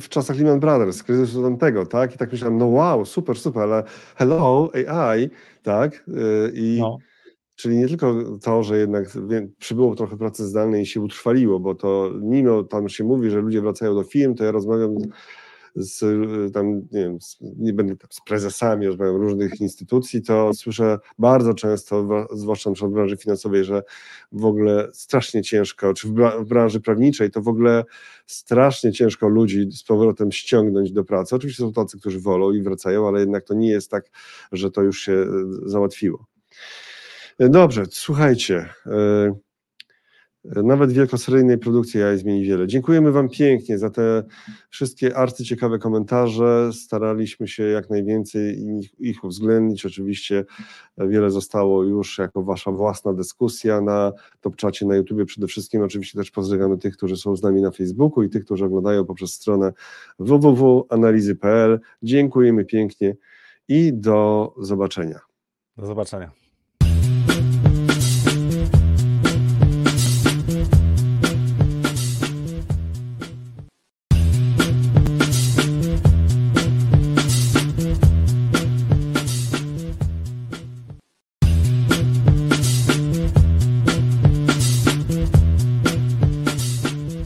w czasach Lehman Brothers, kryzysu tamtego, tak? I tak myślałem, no wow, super, super, ale hello, AI, tak? Y, I no. Czyli nie tylko to, że jednak przybyło trochę pracy zdalnej i się utrwaliło, bo to mimo tam się mówi, że ludzie wracają do firm, to ja rozmawiam z, tam, nie wiem, z, nie będę tam z prezesami, rozmawiam różnych instytucji, to słyszę bardzo często, zwłaszcza w branży finansowej, że w ogóle strasznie ciężko, czy w, w branży prawniczej, to w ogóle strasznie ciężko ludzi z powrotem ściągnąć do pracy. Oczywiście są tacy, którzy wolą i wracają, ale jednak to nie jest tak, że to już się e, załatwiło. Dobrze, słuchajcie. Yy, nawet wielkoseryjnej produkcji AI zmieni wiele. Dziękujemy Wam pięknie za te wszystkie arcyciekawe komentarze. Staraliśmy się jak najwięcej ich, ich uwzględnić. Oczywiście wiele zostało już jako Wasza własna dyskusja na Topczacie na YouTubie przede wszystkim. Oczywiście też pozdrawiamy tych, którzy są z nami na Facebooku i tych, którzy oglądają poprzez stronę www.analizy.pl. Dziękujemy pięknie i do zobaczenia. Do zobaczenia.